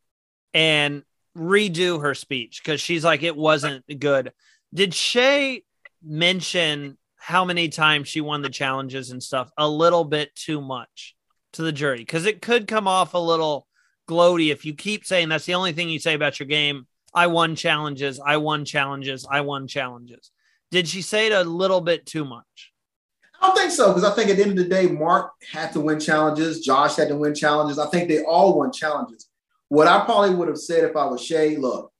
and redo her speech because she's like it wasn't good. Did Shay mention how many times she won the challenges and stuff a little bit too much to the jury? Because it could come off a little gloaty if you keep saying that's the only thing you say about your game. I won challenges. I won challenges. I won challenges. Did she say it a little bit too much? I don't think so because I think at the end of the day, Mark had to win challenges. Josh had to win challenges. I think they all won challenges. What I probably would have said if I was Shay, look,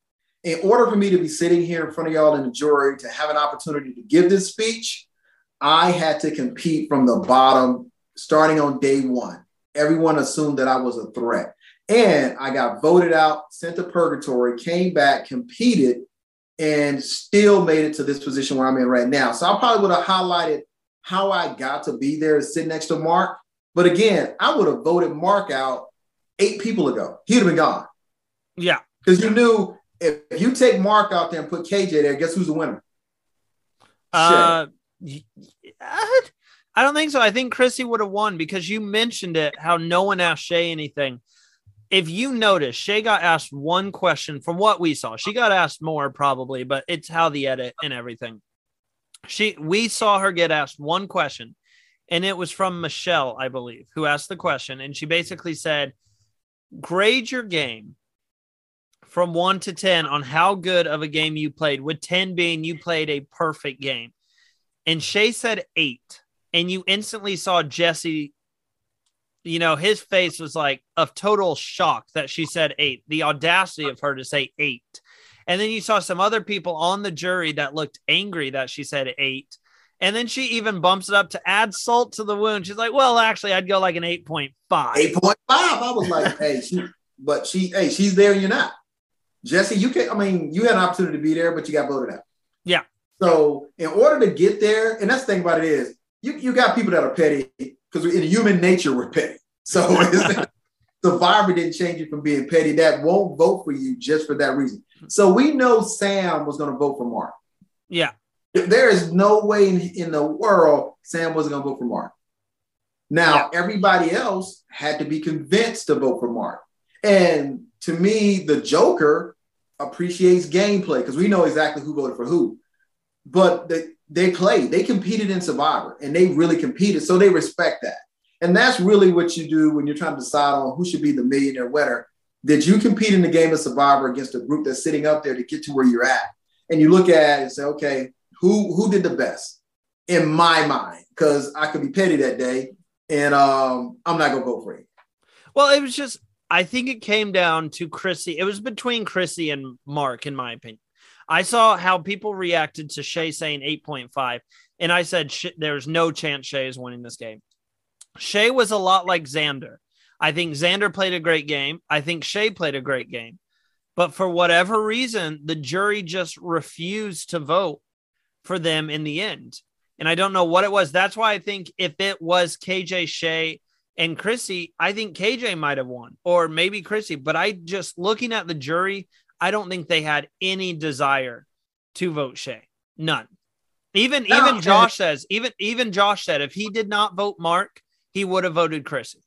in order for me to be sitting here in front of y'all in the jury to have an opportunity to give this speech, I had to compete from the bottom starting on day one. Everyone assumed that I was a threat. And I got voted out, sent to purgatory, came back, competed, and still made it to this position where I'm in right now. So I probably would have highlighted how I got to be there, and sit next to Mark. But again, I would have voted Mark out eight people ago. He'd have been gone Yeah. because you knew if you take Mark out there and put KJ there, guess who's the winner? Uh, y- I don't think so. I think Chrissy would have won because you mentioned it how no one asked Shay anything. If you notice, Shay got asked one question from what we saw. She got asked more probably, but it's how the edit and everything. She we saw her get asked one question, and it was from Michelle, I believe, who asked the question, and she basically said, "Grade your game from one to 10 on how good of a game you played, with 10 being you played a perfect game. And Shay said eight. And you instantly saw Jesse, you know, his face was like of total shock that she said eight, the audacity of her to say eight. And then you saw some other people on the jury that looked angry that she said eight. And then she even bumps it up to add salt to the wound. She's like, well, actually, I'd go like an 8.5. 8.5. I was like, hey, she, but she, hey, she's there and you're not. Jesse, you can't, I mean, you had an opportunity to be there, but you got voted out. Yeah. So in order to get there, and that's the thing about it is you, you got people that are petty because in human nature, we're petty. So Survivor didn't change you from being petty. That won't vote for you just for that reason. So we know Sam was going to vote for Mark. Yeah. There is no way in, in the world Sam wasn't going to vote for Mark. Now, everybody else had to be convinced to vote for Mark. And to me, the Joker appreciates gameplay because we know exactly who voted for who. But they, they played, they competed in Survivor and they really competed. So they respect that. And that's really what you do when you're trying to decide on who should be the millionaire winner. Did you compete in the game of Survivor against a group that's sitting up there to get to where you're at? And you look at it and say, okay, who who did the best in my mind? Because I could be petty that day, and um, I'm not gonna go for it. Well, it was just, I think it came down to Chrissy. It was between Chrissy and Mark, in my opinion. I saw how people reacted to Shay saying 8.5, and I said there's no chance Shay is winning this game. Shay was a lot like Xander. I think Xander played a great game. I think Shay played a great game. But for whatever reason, the jury just refused to vote for them in the end. And I don't know what it was. That's why I think if it was KJ Shay and Chrissy, I think KJ might have won, or maybe Chrissy. But I just looking at the jury, I don't think they had any desire to vote Shay. None. Even No, even Josh says, even even Josh said if he did not vote Mark, he would have voted Chrissy.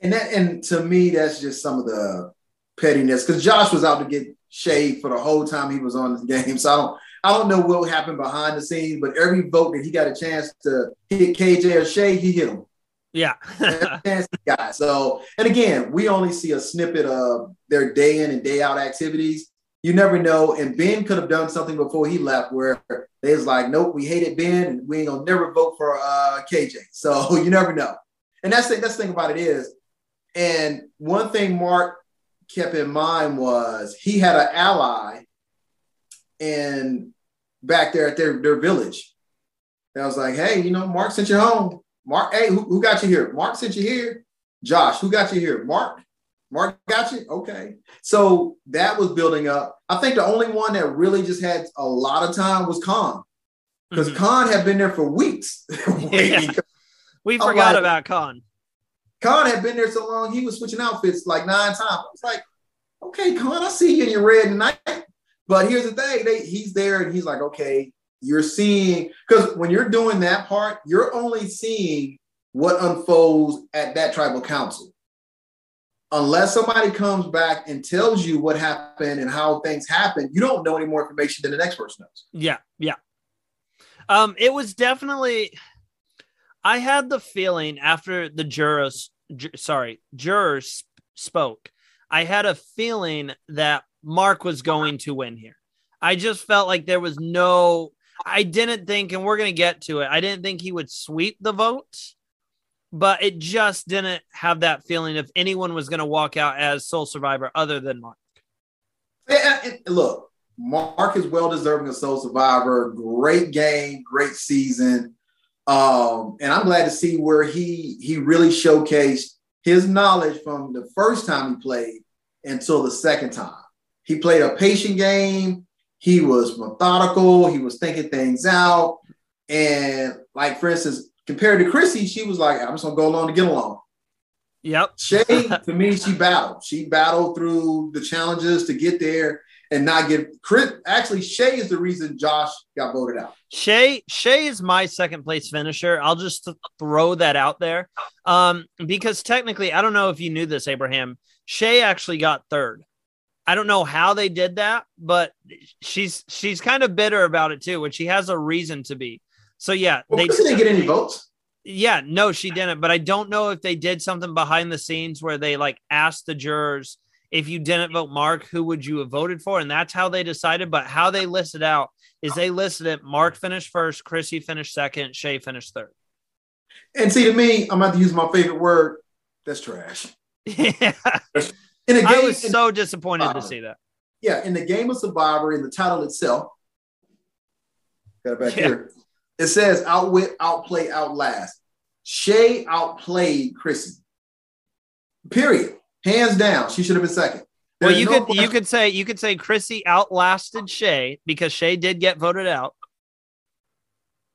And that, and to me, that's just some of the pettiness because Josh was out to get Shay for the whole time he was on the game. So I don't, I don't know what happened behind the scenes, but every vote that he got a chance to hit KJ or Shay, he hit him. Yeah. Got. So, and again, we only see a snippet of their day in and day out activities. You never know. And Ben could have done something before he left where they was like, nope, we hated Ben and we ain't gonna never vote for uh, KJ. So you never know. And that's the, that's the thing about it is, and one thing Mark kept in mind was he had an ally and back there at their, their village And I was like, hey, you know, Mark sent you home. Mark, hey, who, who got you here? Mark sent you here. Josh, who got you here? Mark. Mark got you? Okay. So that was building up. I think the only one that really just had a lot of time was Khan. Because Mhm. Khan had been there for weeks. waiting. We I'm forgot like- about Khan. Khan had been there so long, he was switching outfits like nine times. I was like, okay, Khan, I see you in your red tonight. But here's the thing, they, he's there and he's like, okay, you're seeing, because when you're doing that part, you're only seeing what unfolds at that tribal council. Unless somebody comes back and tells you what happened and how things happen, you don't know any more information than the next person knows. Yeah, yeah. Um, it was definitely. I had the feeling after the jurors, ju- sorry, jurors spoke. I had a feeling that Mark was going to win here. I just felt like there was no. I didn't think, and we're going to get to it. I didn't think he would sweep the vote, but it just didn't have that feeling if anyone was going to walk out as sole survivor other than Mark. Yeah, look, Mark is well deserving of sole Survivor. Great game, great season. Um, and I'm glad to see where he he really showcased his knowledge from the first time he played until the second time. He played a patient game. He was methodical. He was thinking things out. And like for instance, compared to Chrissy, she was like, "I'm just gonna go along to get along." Yep. Shay, to me, she battled. She battled through the challenges to get there and not get Chris. Actually, Shay is the reason Josh got voted out. Shay Shay is my second place finisher. I'll just throw that out there. Um, because technically, I don't know if you knew this, Abraham. Shay actually got third. I don't know how they did that, but she's she's kind of bitter about it too, which she has a reason to be. So yeah, Well, they didn't get any votes. yeah, no, she didn't. But I don't know if they did something behind the scenes where they like asked the jurors if you didn't vote Mark, who would you have voted for? And that's how they decided. But how they listed out is they listed it Mark finished first, Chrissy finished second, Shay finished third. And see, to me, I'm about to use my favorite word. That's trash. yeah. In a game, I was so disappointed to see that. yeah, in the game of Survivor, in the title itself, got it back Yeah. here. It says outwit, outplay, outlast. Shay outplayed Chrissy. Period. Hands down, she should have been second. Well, you no could question- you could say you could say Chrissy outlasted Shay because Shay did get voted out.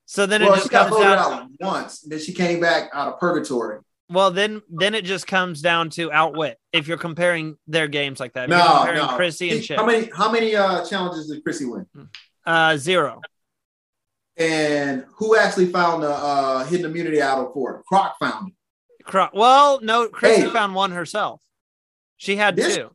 So then well, it she just got comes voted out once, and then she came back out of purgatory. Well, then then it just comes down to outwit. If you're comparing their games like that, No, you're comparing no. Chrissy and Shay, How many how many uh, challenges did Chrissy win? uh, zero. And who actually found the uh, hidden immunity out of four? Croc found it. Cro- well, no, Chrissy Hey. found one herself. She had This- two.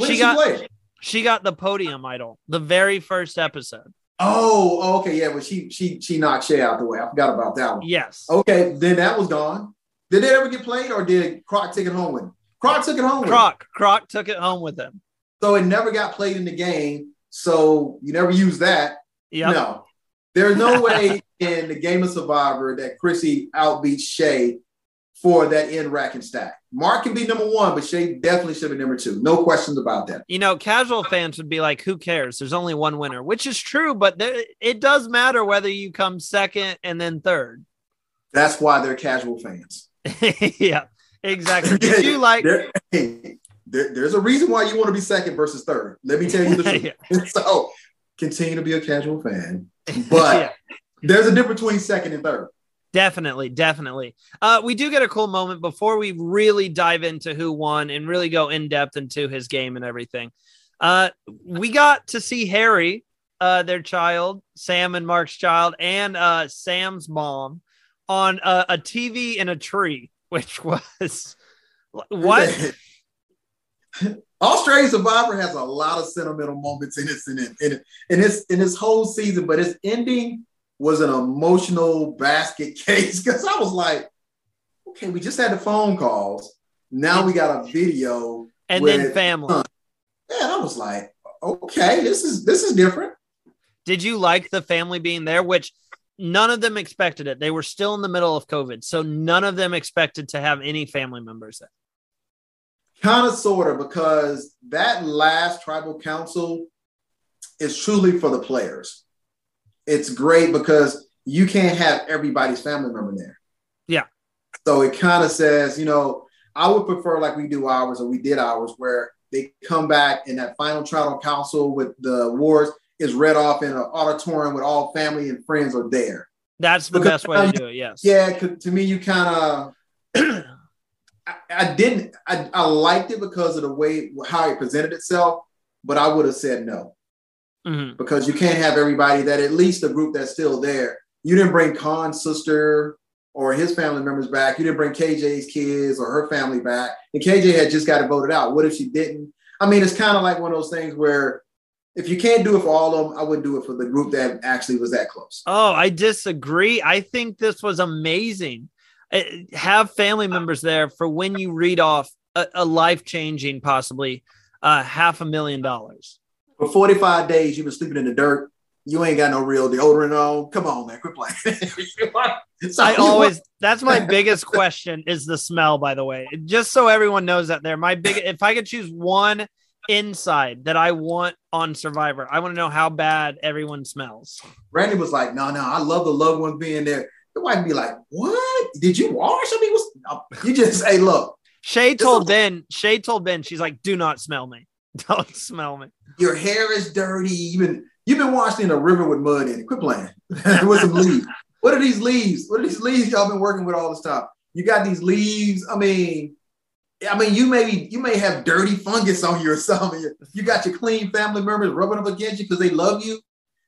She she got play? she got the podium idol, the very first episode. Oh, oh, okay, yeah, but she she she knocked Shay out the way. I forgot about that one. Yes. Okay, then that was gone. Did it ever get played, or did Croc take it home with him? Croc took it home with him. Croc Croc took it home with him. So it never got played in the game. So you never use that. Yep. No. There's no way in the game of Survivor that Chrissy outbeats Shay for that end rack and stack. Mark can be number one, but Shay definitely should be number two. No questions about that. You know, casual fans would be like, "Who cares? There's only one winner," which is true, but there, it does matter whether you come second and then third. That's why they're casual fans. yeah, exactly. Did you like? There- hey, there- there's a reason why you want to be second versus third. Let me tell you the truth. Yeah. so continue to be a casual fan. But Yeah. there's a difference between second and third. Definitely, definitely. Uh, we do get a cool moment before we really dive into who won and really go in depth into his game and everything. Uh, we got to see Harry, uh, their child, Sam and Mark's child, and uh, Sam's mom on a, a TV in a tree, which was what? Australian Survivor has a lot of sentimental moments in its in it in, it, in its in its whole season, but its ending was an emotional basket case because I was like, okay, we just had the phone calls. Now we got a video, And then family. and I was like, okay, this is this is different. Did you like the family being there? Which none of them expected it. They were still in the middle of COVID, so none of them expected to have any family members there. Kind of, sort of, because that last tribal council is truly for the players. It's great because you can't have everybody's family member there. Yeah. So it kind of says, you know, I would prefer like we do ours or we did ours where they come back in that final tribal council with the awards is read off in an auditorium with all family and friends are there. That's the Because best way to do it. Yes. Yeah. to me, you kind of. I, I didn't. I, I liked it because of the way how it presented itself, but I would have said no Mhm. because you can't have everybody that at least the group that's still there. You didn't bring Khan's sister or his family members back. You didn't bring KJ's kids or her family back. And KJ had just got it voted out. What if she didn't? I mean, it's kind of like one of those things where if you can't do it for all of them, I wouldn't do it for the group that actually was that close. Oh, I disagree. I think this was amazing. Uh, Have family members there for when you read off a, a life changing, possibly uh, half a million dollars. For 45 days, you've been sleeping in the dirt. You ain't got no real deodorant on. Come on, man. Quit playing. I always that's my biggest question is the smell, by the way. Just so everyone knows that there. My big if I could choose one inside that I want on Survivor, I want to know how bad everyone smells. Randy was like, no, no, I love the loved ones being there. The wife be like, what? Did you wash? I mean, what's, uh, you just say, look, Shay told is- Ben, Shay told Ben, she's like, do not smell me. Don't smell me. your hair is dirty. You've been, you've been washed in a river with mud in it. Quit playing with some leaves. What are these leaves? What are these leaves y'all been working with all this time? You got these leaves. I mean, I mean, you may be, you may have dirty fungus on you or something. You got your clean family members rubbing up against you because they love you.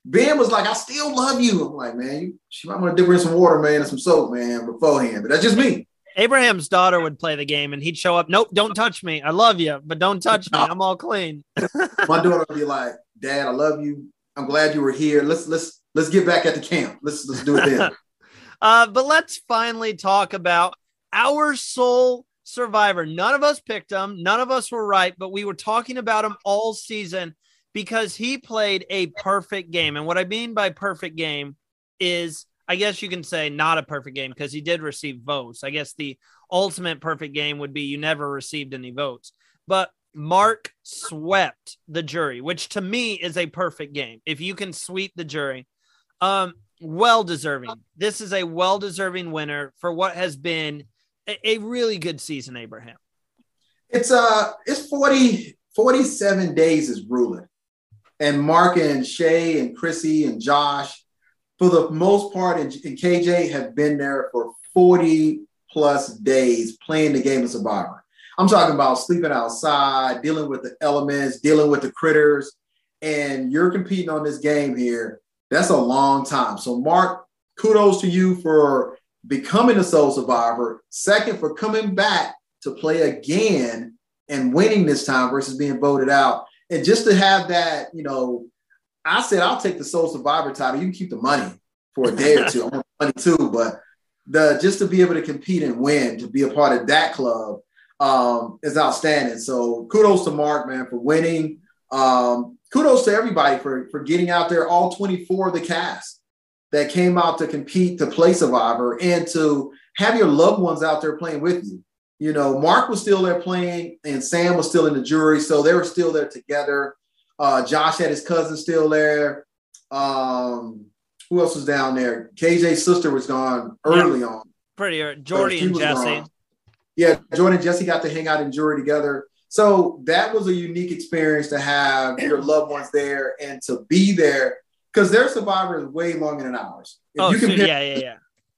Ben was like, I still love you. I'm like, man, you, she might want to dip her in some water, man, and some soap, man, beforehand. But that's just me. Abraham's daughter would play the game and he'd show up. Nope, don't touch me. I love you, but don't touch me. I'm all clean. My daughter would be like, Dad, I love you. I'm glad you were here. Let's let's let's get back at the camp. Let's let's do it then. Uh, but let's finally talk about our sole survivor. None of us picked him. None of us were right, but we were talking about him all season because he played a perfect game. And what I mean by perfect game is, I guess you can say not a perfect game because he did receive votes. I guess the ultimate perfect game would be you never received any votes. But Mark swept the jury, which to me is a perfect game. If you can sweep the jury, um, well deserving. This is a well deserving winner for what has been a, a really good season, Abraham. it's uh it's 40 47 days is ruling. And Mark and Shay and Chrissy and Josh, for the most part, and, and KJ have been there for 40 plus days playing the game of Survivor. I'm talking about sleeping outside, dealing with the elements, dealing with the critters, and you're competing on this game here. That's a long time. So, Mark, kudos to you for becoming a sole survivor. Second, for coming back to play again and winning this time versus being voted out. And just to have that, you know, I said I'll take the Sole Survivor title. You can keep the money for a day or two. I want money too, but the just to be able to compete and win, to be a part of that club, um, is outstanding. So kudos to Mark, man, for winning. Um, kudos to everybody for for getting out there. All 24 of the cast that came out to compete to play Survivor and to have your loved ones out there playing with you you know, Mark was still there playing, and Sam was still in the jury, so they were still there together. Uh, Josh had his cousin still there. Um, who else was down there? KJ's sister was gone early on. Pretty uh, Jordy she and Jesse. gone. Yeah, Jordan and Jesse got to hang out in jury together. So that was a unique experience to have your loved ones there and to be there because their survivor is way longer than ours. If Oh, you so- compare yeah, yeah, yeah.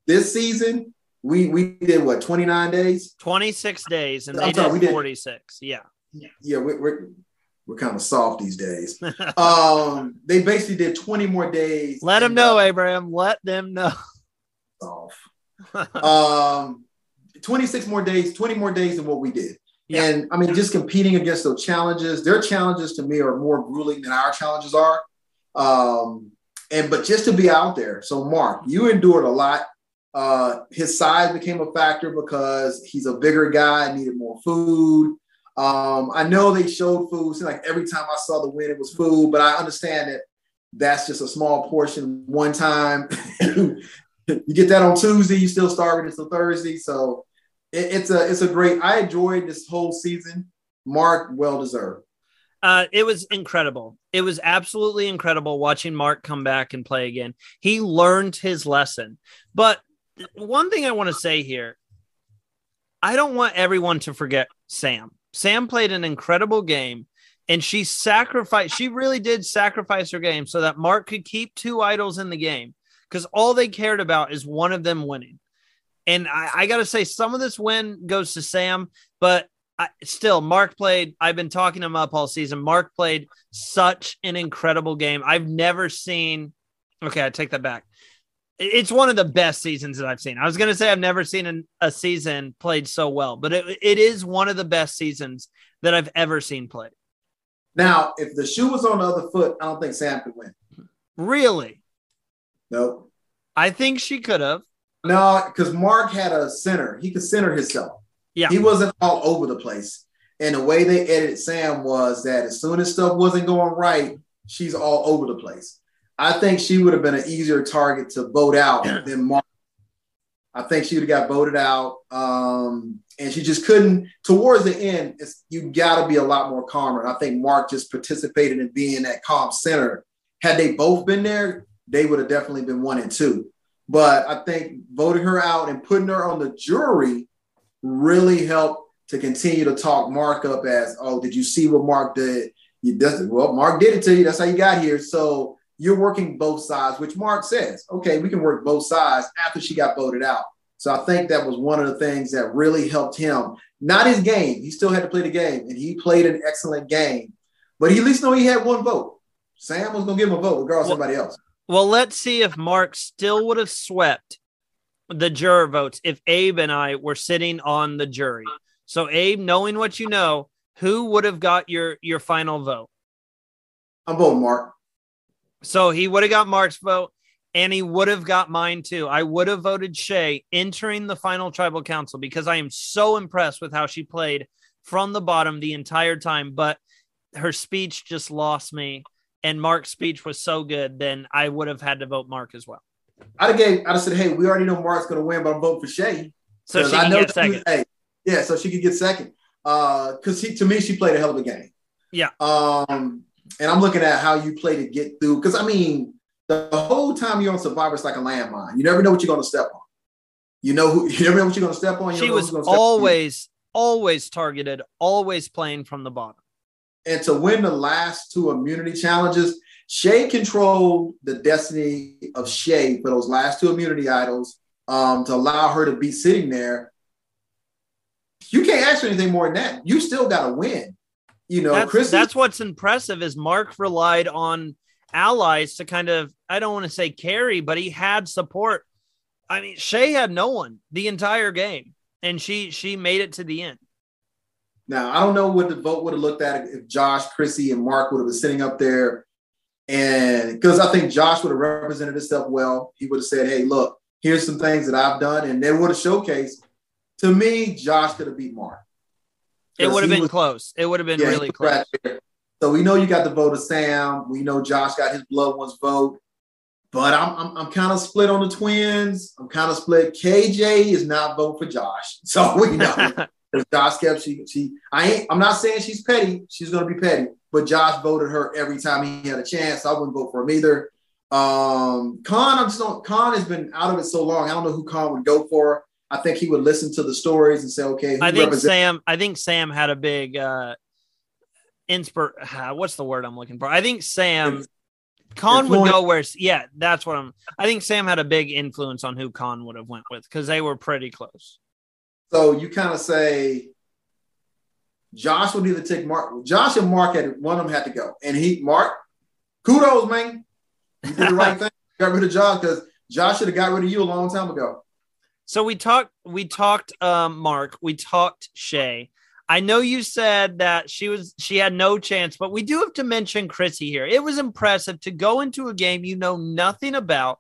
this season, we we did what 29 days. 26 days and I'm sorry, we did did- 46. Yeah. Yeah, we're we're, we're kind of soft these days. um, they basically did 20 more days. Let them know, uh, Abraham. Let them know. off. um, 26 more days, 20 more days than what we did. Yeah. And I mean, just competing against those challenges, their challenges to me are more grueling than our challenges are. Um, and but just to be out there. So, Mark, you endured a lot. Uh, his size became a factor because he's a bigger guy, needed more food. Um, I know they showed food. Seemed like every time I saw the win, it was food, but I understand that that's just a small portion one time. you get that on Tuesday, you still starving until Thursday. So it, it's a it's a great. I enjoyed this whole season. Mark, well deserved. Uh, it was incredible. It was absolutely incredible watching Mark come back and play again. He learned his lesson. But one thing I want to say here I don't want everyone to forget Sam. Sam played an incredible game and she sacrificed, she really did sacrifice her game so that Mark could keep two idols in the game because all they cared about is one of them winning. And I, I got to say, some of this win goes to Sam, but I, still, Mark played. I've been talking him up all season. Mark played such an incredible game. I've never seen. Okay, I take that back. It's one of the best seasons that I've seen. I was going to say I've never seen an, a season played so well, but it, it is one of the best seasons that I've ever seen played. Now, if the shoe was on the other foot, I don't think Sam could win. Really? Nope. I think she could have. No, because Mark had a center. He could center himself. Yeah. He wasn't all over the place. And the way they edited Sam was that as soon as stuff wasn't going right, she's all over the place. I think she would have been an easier target to vote out yeah. than Mark. I think she would have got voted out. Um, and she just couldn't. Towards the end, you got to be a lot more calmer. And I think Mark just participated in being that calm center. Had they both been there, they would have definitely been one and two. But I think voting her out and putting her on the jury really helped to continue to talk Mark up as, oh, did you see what Mark did? You doesn't. well, Mark did it to you. That's how you got here. So you're working both sides, which Mark says, okay, we can work both sides after she got voted out. So I think that was one of the things that really helped him. Not his game. He still had to play the game, and he played an excellent game. But he at least know he had one vote. Sam was gonna give him a vote, regardless well, of somebody else. Well, let's see if Mark still would have swept the juror votes if Abe and I were sitting on the jury. So Abe, knowing what you know, who would have got your your final vote? I'm voting Mark. So he would have got Mark's vote and he would have got mine too. I would have voted Shay entering the final tribal council because I am so impressed with how she played from the bottom the entire time, but her speech just lost me and Mark's speech was so good, then I would have had to vote Mark as well. I'd have gave, I'd have said, hey, we already know Mark's going to win, but I'm voting for Shay. So she I know get second. hey, yeah, so she could get second. Because uh, to me, she played a hell of a game. Yeah. Um, and I'm looking at how you play to get through. Because I mean, the whole time you're on Survivor, it's like a landmine. You never know what you're going to step on. You know who. You never know what you're going to step on. she was always, always targeted, always playing from the bottom. And to win the last two immunity challenges, Shay controlled the destiny of Shay for those last two immunity idols um, to allow her to be sitting there. You can't ask for anything more than that. You still got to win. You know, that's, Chris. That's what's impressive is Mark relied on allies to kind of I don't want to say carry, but he had support. I mean, Shay had no one the entire game, and she she made it to the end. Now I don't know what the vote would have looked at if Josh, Chrissy, and Mark would have been sitting up there and because I think Josh would have represented himself well, he would have said, Hey, look, here's some things that I've done. And they would have showcased. To me, Josh could have beat Mark. It would have been was, close. It would have been yeah, really close. Right so we know you got the vote of Sam. We know Josh got his blood ones vote. But I'm, I'm, I'm kind of split on the twins. I'm kind of split. KJ is not voting for Josh. So we know. Josh kept she she I ain't I'm not saying she's petty. She's gonna be petty but Josh voted her every time he had a chance. I wouldn't vote for him either. Um, Khan, I'm just not, Khan has been out of it so long. I don't know who Khan would go for. I think he would listen to the stories and say, okay, I think Sam, I think Sam had a big, uh, inspir, uh, what's the word I'm looking for? I think Sam, Khan would go where, yeah, that's what I'm, I think Sam had a big influence on who Khan would have went with because they were pretty close. So you kind of say, Josh would either take Mark. Josh and Mark had one of them had to go, and he Mark, kudos, man. You did the right thing. Got rid of Josh because Josh should have got rid of you a long time ago. So we talked. We talked. Um, Mark. We talked Shay. I know you said that she was she had no chance, but we do have to mention Chrissy here. It was impressive to go into a game you know nothing about,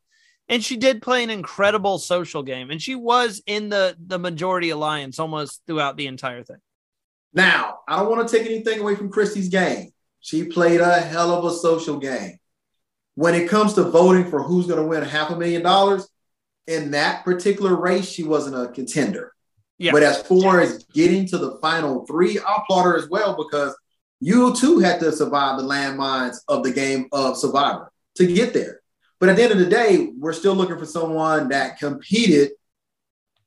and she did play an incredible social game, and she was in the the majority alliance almost throughout the entire thing. Now, I don't want to take anything away from Christy's game. She played a hell of a social game. When it comes to voting for who's going to win half a million dollars, in that particular race, she wasn't a contender. Yeah. But as far as getting to the final three, I'll applaud her as well because You too had to survive the landmines of the game of Survivor to get there. But at the end of the day, we're still looking for someone that competed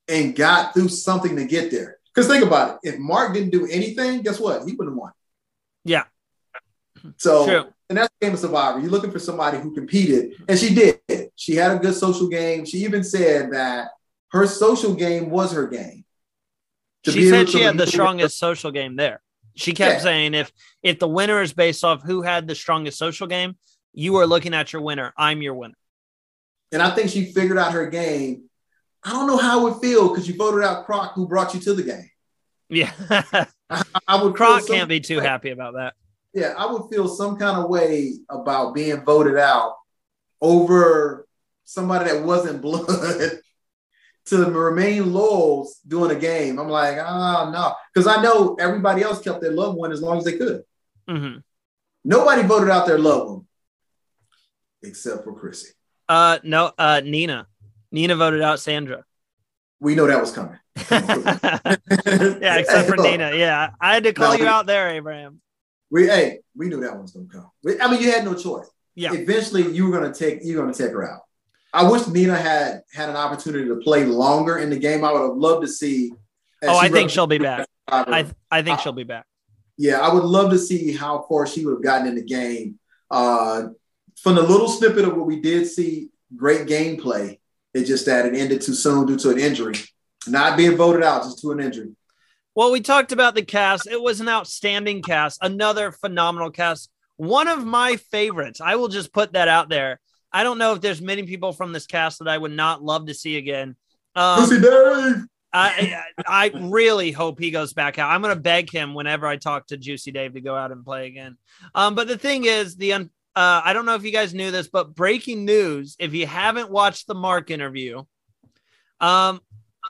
and got through something to get there. Because think about it. If Mark didn't do anything, guess what? He wouldn't have won. Yeah. So, True. and that's the game of Survivor. You're looking for somebody who competed, and she did. She had a good social game. She even said that her social game was her game. To She said she had the strongest social game there. She kept Yeah. saying if if the winner is based off who had the strongest social game, you are looking at your winner. I'm your winner. And I think she figured out her game. I don't know how it would feel because you voted out Croc, who brought you to the game. Yeah. I, I would Croc some- can't be too happy about that. Yeah, I would feel some kind of way about being voted out over somebody that wasn't blood to remain loyal during a game. I'm like, ah, no, because I know everybody else kept their loved one as long as they could. Mhm. Nobody voted out their loved one except for Chrissy. Uh no, uh Nina. Nina voted out Sandra. We know that was coming. yeah, except for look, Nina. Yeah. I had to call No, you we- out there, Abraham. We hey, we knew that one was gonna come. I mean, you had no choice. Yeah. Eventually, you were gonna take you're gonna take her out. I wish Nina had had an opportunity to play longer in the game. I would have loved to see. Oh, I think she'll be back. I I think she'll be back. yeah, I would love to see how far she would have gotten in the game. Uh, from the little snippet of what we did see, great gameplay. It's just that it ended too soon due to an injury, not being voted out, just to an injury. Well, we talked about the cast. It was an outstanding cast, another phenomenal cast. One of my favorites. I will just put that out there. I don't know if there's many people from this cast that I would not love to see again. Um, Juicy Dave. I, I I really hope he goes back out. I'm going to beg him whenever I talk to Juicy Dave to go out and play again. Um, but the thing is, the un- uh, I don't know if you guys knew this, but breaking news: if you haven't watched the Mark interview, um,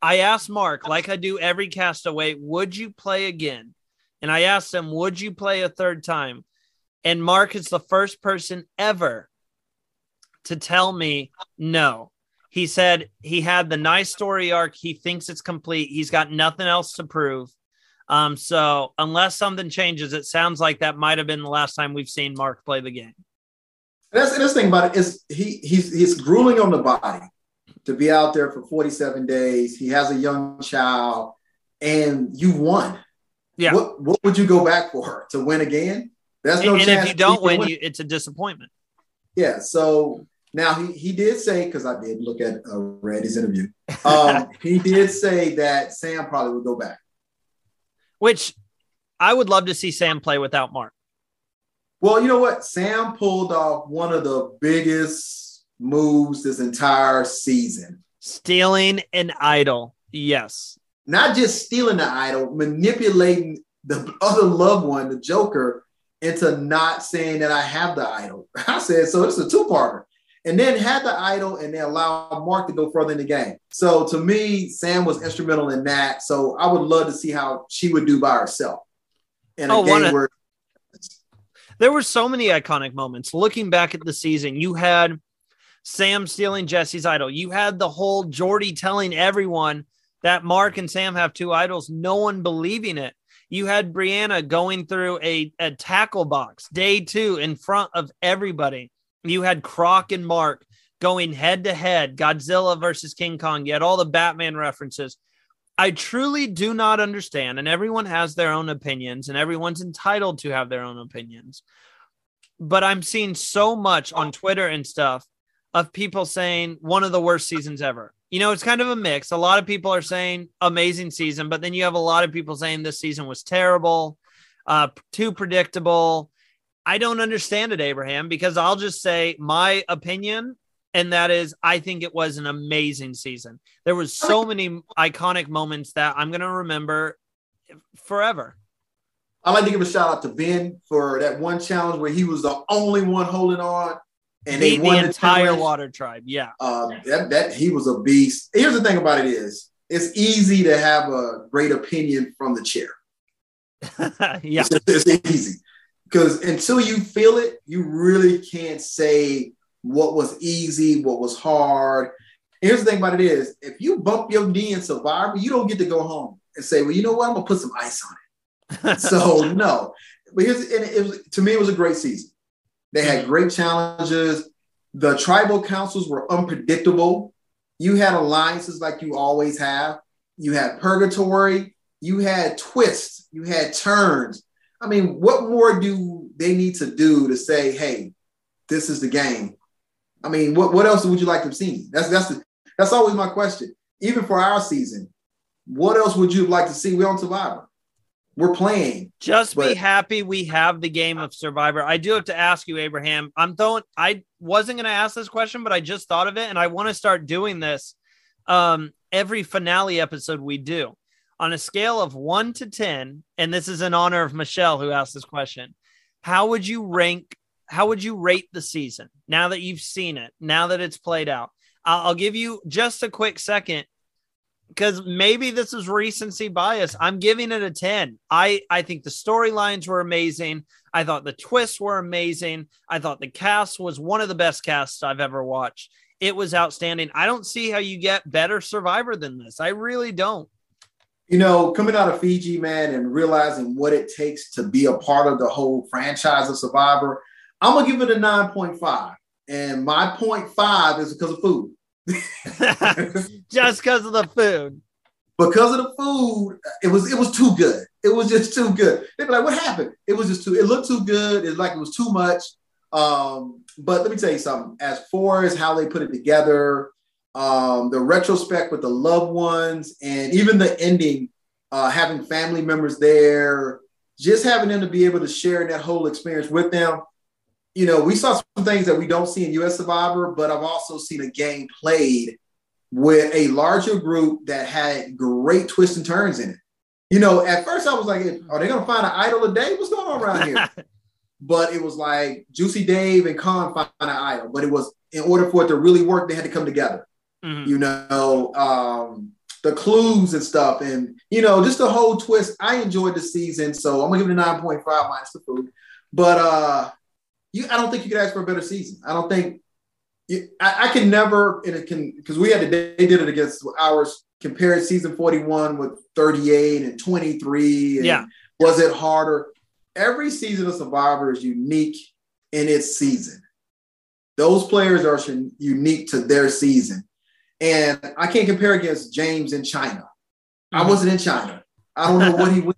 I asked Mark, like I do every castaway, would you play again? And I asked him, would you play a third time? And Mark is the first person ever to tell me no. He said he had the nice story arc. He thinks it's complete. He's got nothing else to prove. Um, so unless something changes, it sounds like that might have been the last time we've seen Mark play the game. That's the thing about it is he he's he's grueling on the body to be out there for 47 days. He has a young child, and you won. Yeah. What what would you go back for to win again? That's no and chance. if you don't can win, you, it's a disappointment. Yeah. So now he he did say because I did look at uh, Randy's interview. Um, he did say that Sam probably would go back. Which I would love to see Sam play without Mark. Well, you know what? Sam pulled off one of the biggest moves this entire season. Stealing an idol. Yes. Not just stealing the idol, manipulating the other loved one, the Joker, into not saying that I have the idol. I said, so it's a two-parter. And then had the idol and then allow Mark to go further in the game. So to me, Sam was instrumental in that. So I would love to see how she would do by herself in a Oh, game of- where There were so many iconic moments. Looking back at the season, you had Sam stealing Jesse's idol. You had the whole Jordy telling everyone that Mark and Sam have two idols, no one believing it. You had Brianna going through a, a tackle box day two in front of everybody. You had Croc and Mark going head to head, Godzilla versus King Kong. You had all the Batman references. I truly do not understand, and everyone has their own opinions, and everyone's entitled to have their own opinions. But I'm seeing so much on Twitter and stuff of people saying one of the worst seasons ever. You know, it's kind of a mix. A lot of people are saying amazing season, but then you have a lot of people saying this season was terrible, uh, too predictable. I don't understand it, Abraham, because I'll just say my opinion, and that is I think it was an amazing season. There was so many iconic moments that I'm going to remember forever. I'd like to give a shout out to Ben for that one challenge where he was the only one holding on and they Beat won the entire challenge. water tribe. Yeah. Uh, that, that he was a beast. Here's the thing about it is it's easy to have a great opinion from the chair. yeah. It's, it's easy because until you feel it, you really can't say what was easy, what was hard. Here's the thing about it is if you bump your knee in Survivor, you don't get to go home and say, well, you know what? I'm gonna put some ice on it. so no, but here's and it was to me it was a great season. They had great challenges. The tribal councils were unpredictable. You had alliances like you always have. You had purgatory. You had twists. You had turns. I mean, what more do they need to do to say, "Hey, this is the game"? I mean, what, what else would you like to see? That's that's the, that's always my question. Even for our season, what else would you like to see? We're on Survivor. We're playing. Just but- be happy we have the game of Survivor. I do have to ask you, Abraham. I'm throwing. I wasn't going to ask this question, but I just thought of it, and I want to start doing this. Um, every finale episode we do on a scale of one to ten, and this is in honor of Michelle who asked this question. How would you rank? How would you rate the season now that you've seen it? Now that it's played out, I'll, I'll give you just a quick second because maybe this is recency bias. I'm giving it a 10. I, I think the storylines were amazing. I thought the twists were amazing. I thought the cast was one of the best casts I've ever watched. It was outstanding. I don't see how you get better survivor than this. I really don't. You know, coming out of Fiji, man, and realizing what it takes to be a part of the whole franchise of Survivor, I'm gonna give it a 9.5. And my 0.5 is because of food. Just because of the food. because of the food, it was it was too good. It was just too good. They'd be like, "What happened?" It was just too. It looked too good. It's like it was too much. Um, but let me tell you something. As far as how they put it together, um, the retrospect with the loved ones, and even the ending, uh, having family members there, just having them to be able to share that whole experience with them. You know, we saw some things that we don't see in U.S. Survivor, but I've also seen a game played with a larger group that had great twists and turns in it. You know, at first I was like, are they going to find an idol a day? What's going on around here? but it was like Juicy Dave and Khan find an idol. But it was in order for it to really work, they had to come together. Mhm. You know, um, the clues and stuff, and you know, just the whole twist. I enjoyed the season, so I'm gonna give it a 9.5 minus the food. But uh, you, I don't think you could ask for a better season. I don't think you, I, I can never, and it can because we had to, they did it against ours. Compared season 41 with 38 and 23. And Yeah. Was it harder? Every season of Survivor is unique in its season. Those players are unique to their season. And I can't compare against James in China. I mm-hmm. wasn't in China. I don't know what he.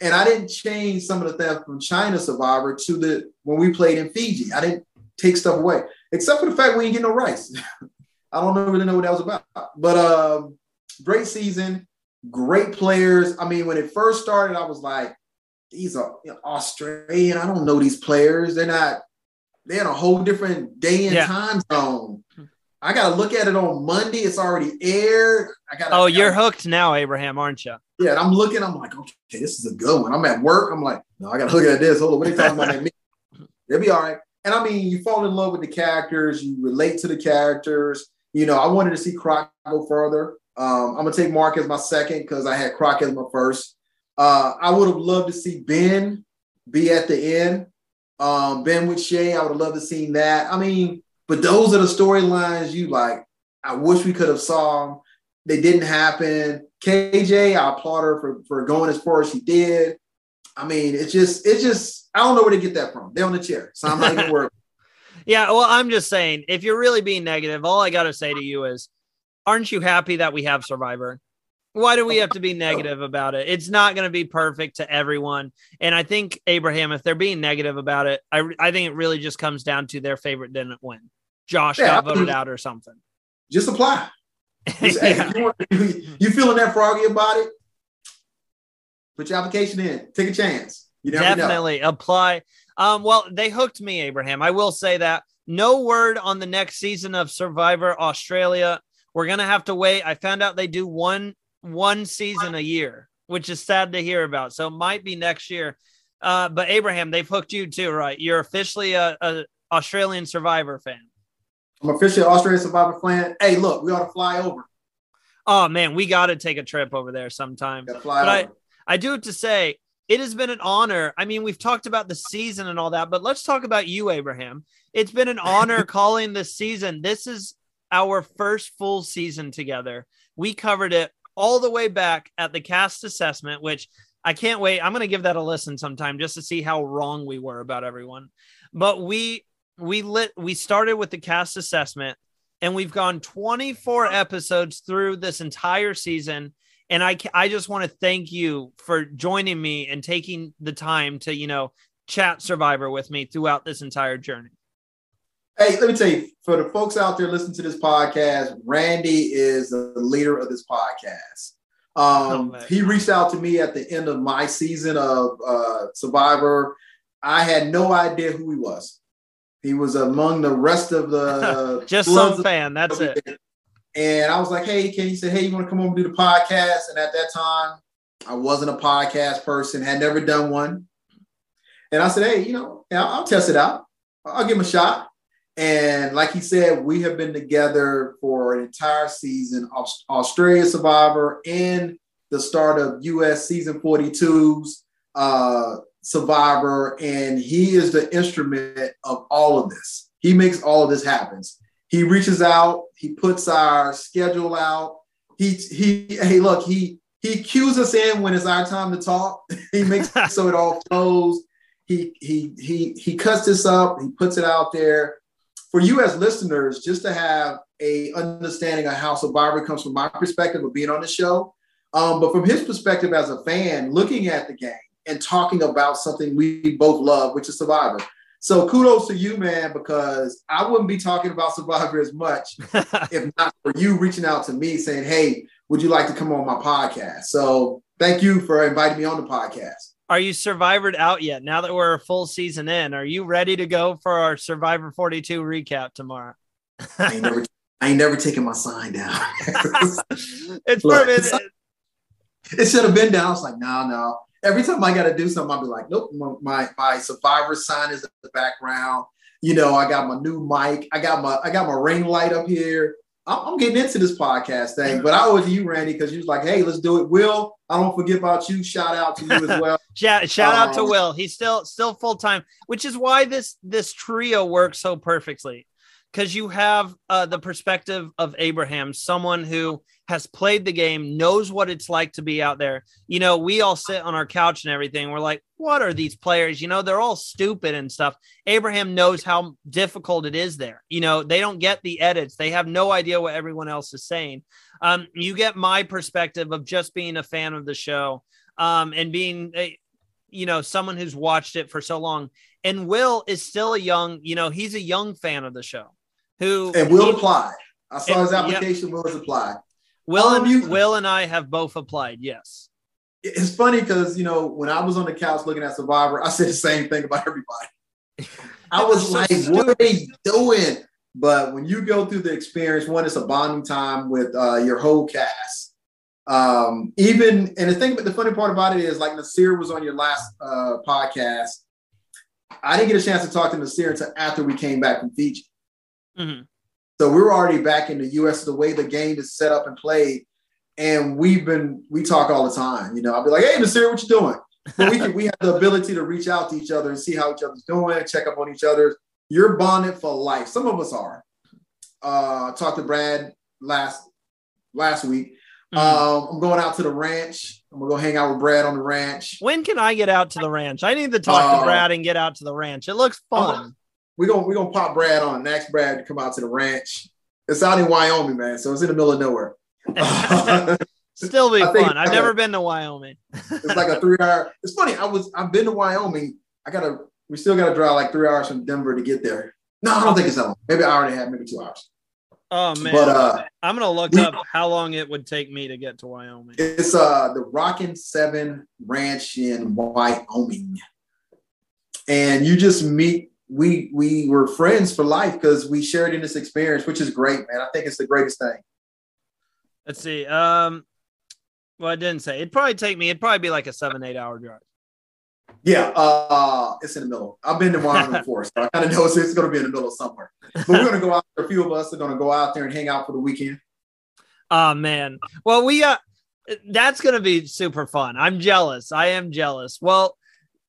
And I didn't change some of the stuff from China Survivor to the when we played in Fiji. I didn't take stuff away, except for the fact we didn't get no rice. I don't really know what that was about. But um, great season, great players. I mean, when it first started, I was like, these are you know, Australian. I don't know these players. They're not, they're in a whole different day and Yeah. time zone. I got to look at it on Monday. It's already aired. I got. Oh, you're hooked now, Abraham, aren't you? Yeah, and I'm looking. I'm like, okay, this is a good one. I'm at work. I'm like, no, I got to look at this. Hold on, what are you talking about? They'll be all right. And I mean, you fall in love with the characters. You relate to the characters. You know, I wanted to see Croc go further. Um, I'm gonna take Mark as my second because I had Croc as my first. Uh, I would have loved to see Ben be at the end. Um, ben with Shay, I would have loved to seen that. I mean, but those are the storylines you like. I wish we could have saw them. They didn't happen. KJ, I applaud her for, for going as far as she did. I mean, it's just, it's just, I don't know where to get that from. They're on the chair. So I'm not even worried. Yeah, well, I'm just saying, if you're really being negative, all I got to say to you is, aren't you happy that we have Survivor? Why do we have to be negative about it? It's not going to be perfect to everyone. And I think, Abraham, if they're being negative about it, I, I think it really just comes down to their favorite didn't win. Josh Yeah, got voted out or something. Just apply. Just, hey, Yeah. you, you feeling that froggy about it? Put your application in. Take a chance. You never know. Definitely apply. Um, well, they hooked me, Abraham. I will say that. No word on the next season of Survivor Australia. We're gonna have to wait. I found out they do one one season a year, which is sad to hear about. So it might be next year. Uh, but Abraham, they've hooked you too, right? You're officially a, a Australian Survivor fan. I'm officially Australian Survivor fan. Hey, look, we ought to fly over. Oh man, we got to take a trip over there sometime. Fly But I, over. I do have to say, it has been an honor. I mean, we've talked about the season and all that, but let's talk about you, Abraham. It's been an honor calling this season. This is our first full season together. We covered it all the way back at the cast assessment, which I can't wait. I'm gonna give that a listen sometime just to see how wrong we were about everyone. But we we lit we started with the cast assessment and we've gone 24 episodes through this entire season and i i just want to thank you for joining me and taking the time to you know chat survivor with me throughout this entire journey Hey, let me tell you, for the folks out there listening to this podcast, Randy is the leader of this podcast. Um, Oh, he reached out to me at the end of my season of uh, Survivor. I had no idea who he was. He was among the rest of the just some fan that's it And I was like, hey, can you said, hey, you want to come over and do the podcast? And at that time, I wasn't a podcast person, had never done one. And I said, hey, you know, I'll, I'll test it out. I'll give him a shot. And like he said, we have been together for an entire season, Aus- Australia Survivor and the start of US season 42's uh, Survivor. And he is the instrument of all of this. He makes all of this happen. He reaches out, he puts our schedule out. He he hey look, he he cues us in when it's our time to talk. he makes so it all flows. He he he he cuts this up, he puts it out there. For you as listeners, just to have a understanding of how Survivor comes from my perspective of being on the show, um, but from his perspective as a fan, looking at the game and talking about something we both love, which is Survivor. So kudos to you, man, because I wouldn't be talking about Survivor as much if not for you reaching out to me saying, "Hey, would you like to come on my podcast?" So thank you for inviting me on the podcast. are you survivored out yet now that we're a full season in are you ready to go for our survivor 42 recap tomorrow I ain't never, I ain't never taken my sign down. it's Look, perfect it should have been down. I was like, no, no. Every time I got to do something, I'll be like, nope. My, my my Survivor sign is in the background. You know, I got my new mic. I got my I got my ring light up here. I'm, I'm getting into this podcast thing, but I owe it to you, Randy, because you was like, hey, let's do it. Will, I don't forget about you. Shout out to you as well. Shout, shout out to Um, Will. He's still still full time, which is why this this trio works so perfectly. Because you have uh, the perspective of Abraham, someone who has played the game, knows what it's like to be out there. You know, we all sit on our couch and everything. We're like, what are these players? You know, they're all stupid and stuff. Abraham knows how difficult it is there. You know, they don't get the edits, they have no idea what everyone else is saying. Um, you get my perspective of just being a fan of the show um, and being a, you know, someone who's watched it for so long. And Will is still a young, you know, he's a young fan of the show who And Will apply. I saw his And- application. Will has applied. Will and you- Will and I have both applied. Yes. It's funny because you know when I was on the couch looking at Survivor, I said the same thing about everybody. I was like, "What are they doing?" But when you go through the experience, one, it's a bonding time with uh, your whole cast. Um, even and the thing, but the funny part about it is, like Naseer was on your last uh, podcast. I didn't get a chance to talk to Naseer until after we came back from Fiji. Mhm. So we were already back in the US, the way the game is set up and played. And we've been, we talk all the time. You know, I'll be like, hey, Naseer, what you doing? But we can, we have the ability to reach out to each other and see how each other's doing, check up on each other. You're bonded for life. Some of us are. Uh, talked to Brad last last week. Mhm. Um, I'm going out to the ranch. I'm gonna go hang out with Brad on the ranch. when can I get out to the ranch? I need to talk to Uh, Brad and get out to the ranch. It looks fun. We're gonna we're gonna pop Brad on and ask Brad to come out to the ranch. It's out in Wyoming, man. So it's in the middle of nowhere. Still be I think- fun. I've never been to Wyoming. It's like a three hour. It's funny. I was I've been to Wyoming. I gotta we still gotta drive like three hours from Denver to get there. No, I don't think it's that long. Maybe I already have maybe two hours. Oh man, But uh I'm gonna look up how long it would take me to get to Wyoming. it's uh the Rockin' Seven Ranch in Wyoming. And you just meet we we were friends for life because we shared in this experience, which is great, man. I think it's the greatest thing. Let's see. Um, well, I didn't say. It'd probably take me. It'd probably be like a seven, eight hour drive. Yeah, uh, it's in the middle. I've been to Wyoming before, so I kind of know it's, it's going to be in the middle somewhere. But we're going to go out. there. A few of us are going to go out there and hang out for the weekend. Oh man. Well, we uh that's gonna be super fun. I'm jealous. I am jealous. Well,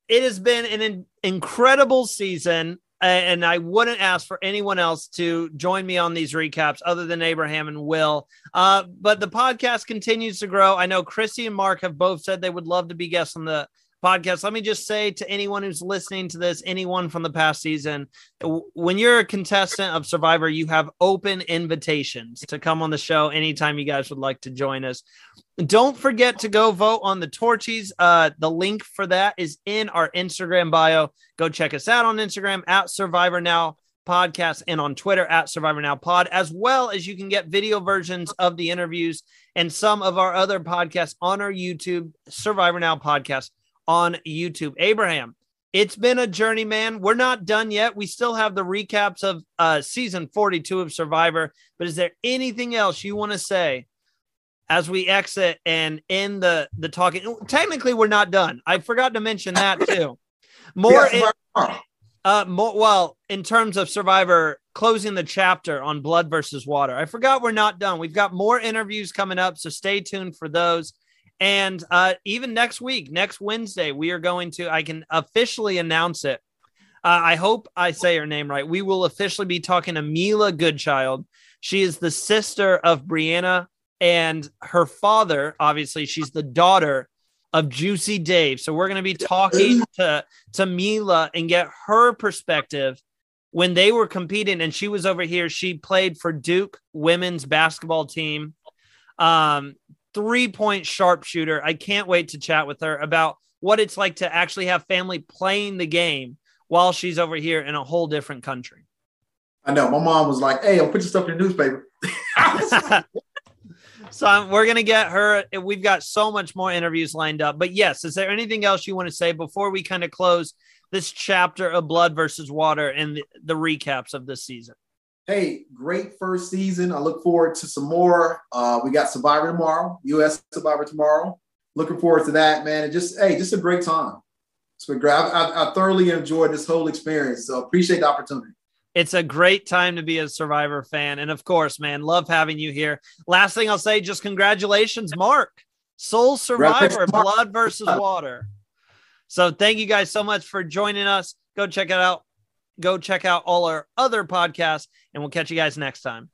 it has been an in- incredible season. and I wouldn't ask for anyone else to join me on these recaps other than Abraham and Will. Uh, but the podcast continues to grow. I know Chrissy and Mark have both said they would love to be guests on the podcast. Let me just say to anyone who's listening to this, anyone from the past season, when you're a contestant of Survivor, you have open invitations to come on the show anytime you guys would like to join us. Don't forget to go vote on the Torchies. Uh, the link for that is in our Instagram bio. Go check us out on Instagram at Survivor Now podcast and on Twitter at Survivor Now Pod, as well as you can get video versions of the interviews and some of our other podcasts on our YouTube Survivor Now podcast on YouTube. Abraham, it's been a journey, man. We're not done yet. We still have the recaps of uh, season 42 of Survivor. But is there anything else you want to say as we exit and end the the talking? Technically, we're not done. I forgot to mention that too. More, in, uh, more well, in terms of Survivor closing the chapter on Blood versus Water. I forgot we're not done. We've got more interviews coming up, so stay tuned for those. And uh, even next week, next Wednesday, we are going to, I can officially announce it. Uh, I hope I say her name right. We will officially be talking to Mila Goodchild. She is the sister of Brianna and her father. Obviously, she's the daughter of Juicy Dave. So we're going to be talking to, to Mila and get her perspective when they were competing and she was over here. She played for Duke women's basketball team. Um, three point sharpshooter. I can't wait to chat with her about what it's like to actually have family playing the game while she's over here in a whole different country. I know. My mom was like, "Hey, I'll put your stuff in the newspaper." so um, we're gonna get her. We've got so much more interviews lined up. But yes, is there anything else you want to say before we kind of close this chapter of Blood versus Water and the, the recaps of this season? Hey, great first season. I look forward to some more. Uh, we got Survivor tomorrow, U.S. Survivor tomorrow. Looking forward to that, man. And just hey, just a great time. It's been great. I, I, I thoroughly enjoyed this whole experience. So appreciate the opportunity. It's a great time to be a Survivor fan. And of course, man, love having you here. Last thing I'll say, just congratulations, Mark. Sole Survivor, Blood versus Water. So thank you guys so much for joining us. Go check it out. Go check out all our other podcasts and we'll catch you guys next time.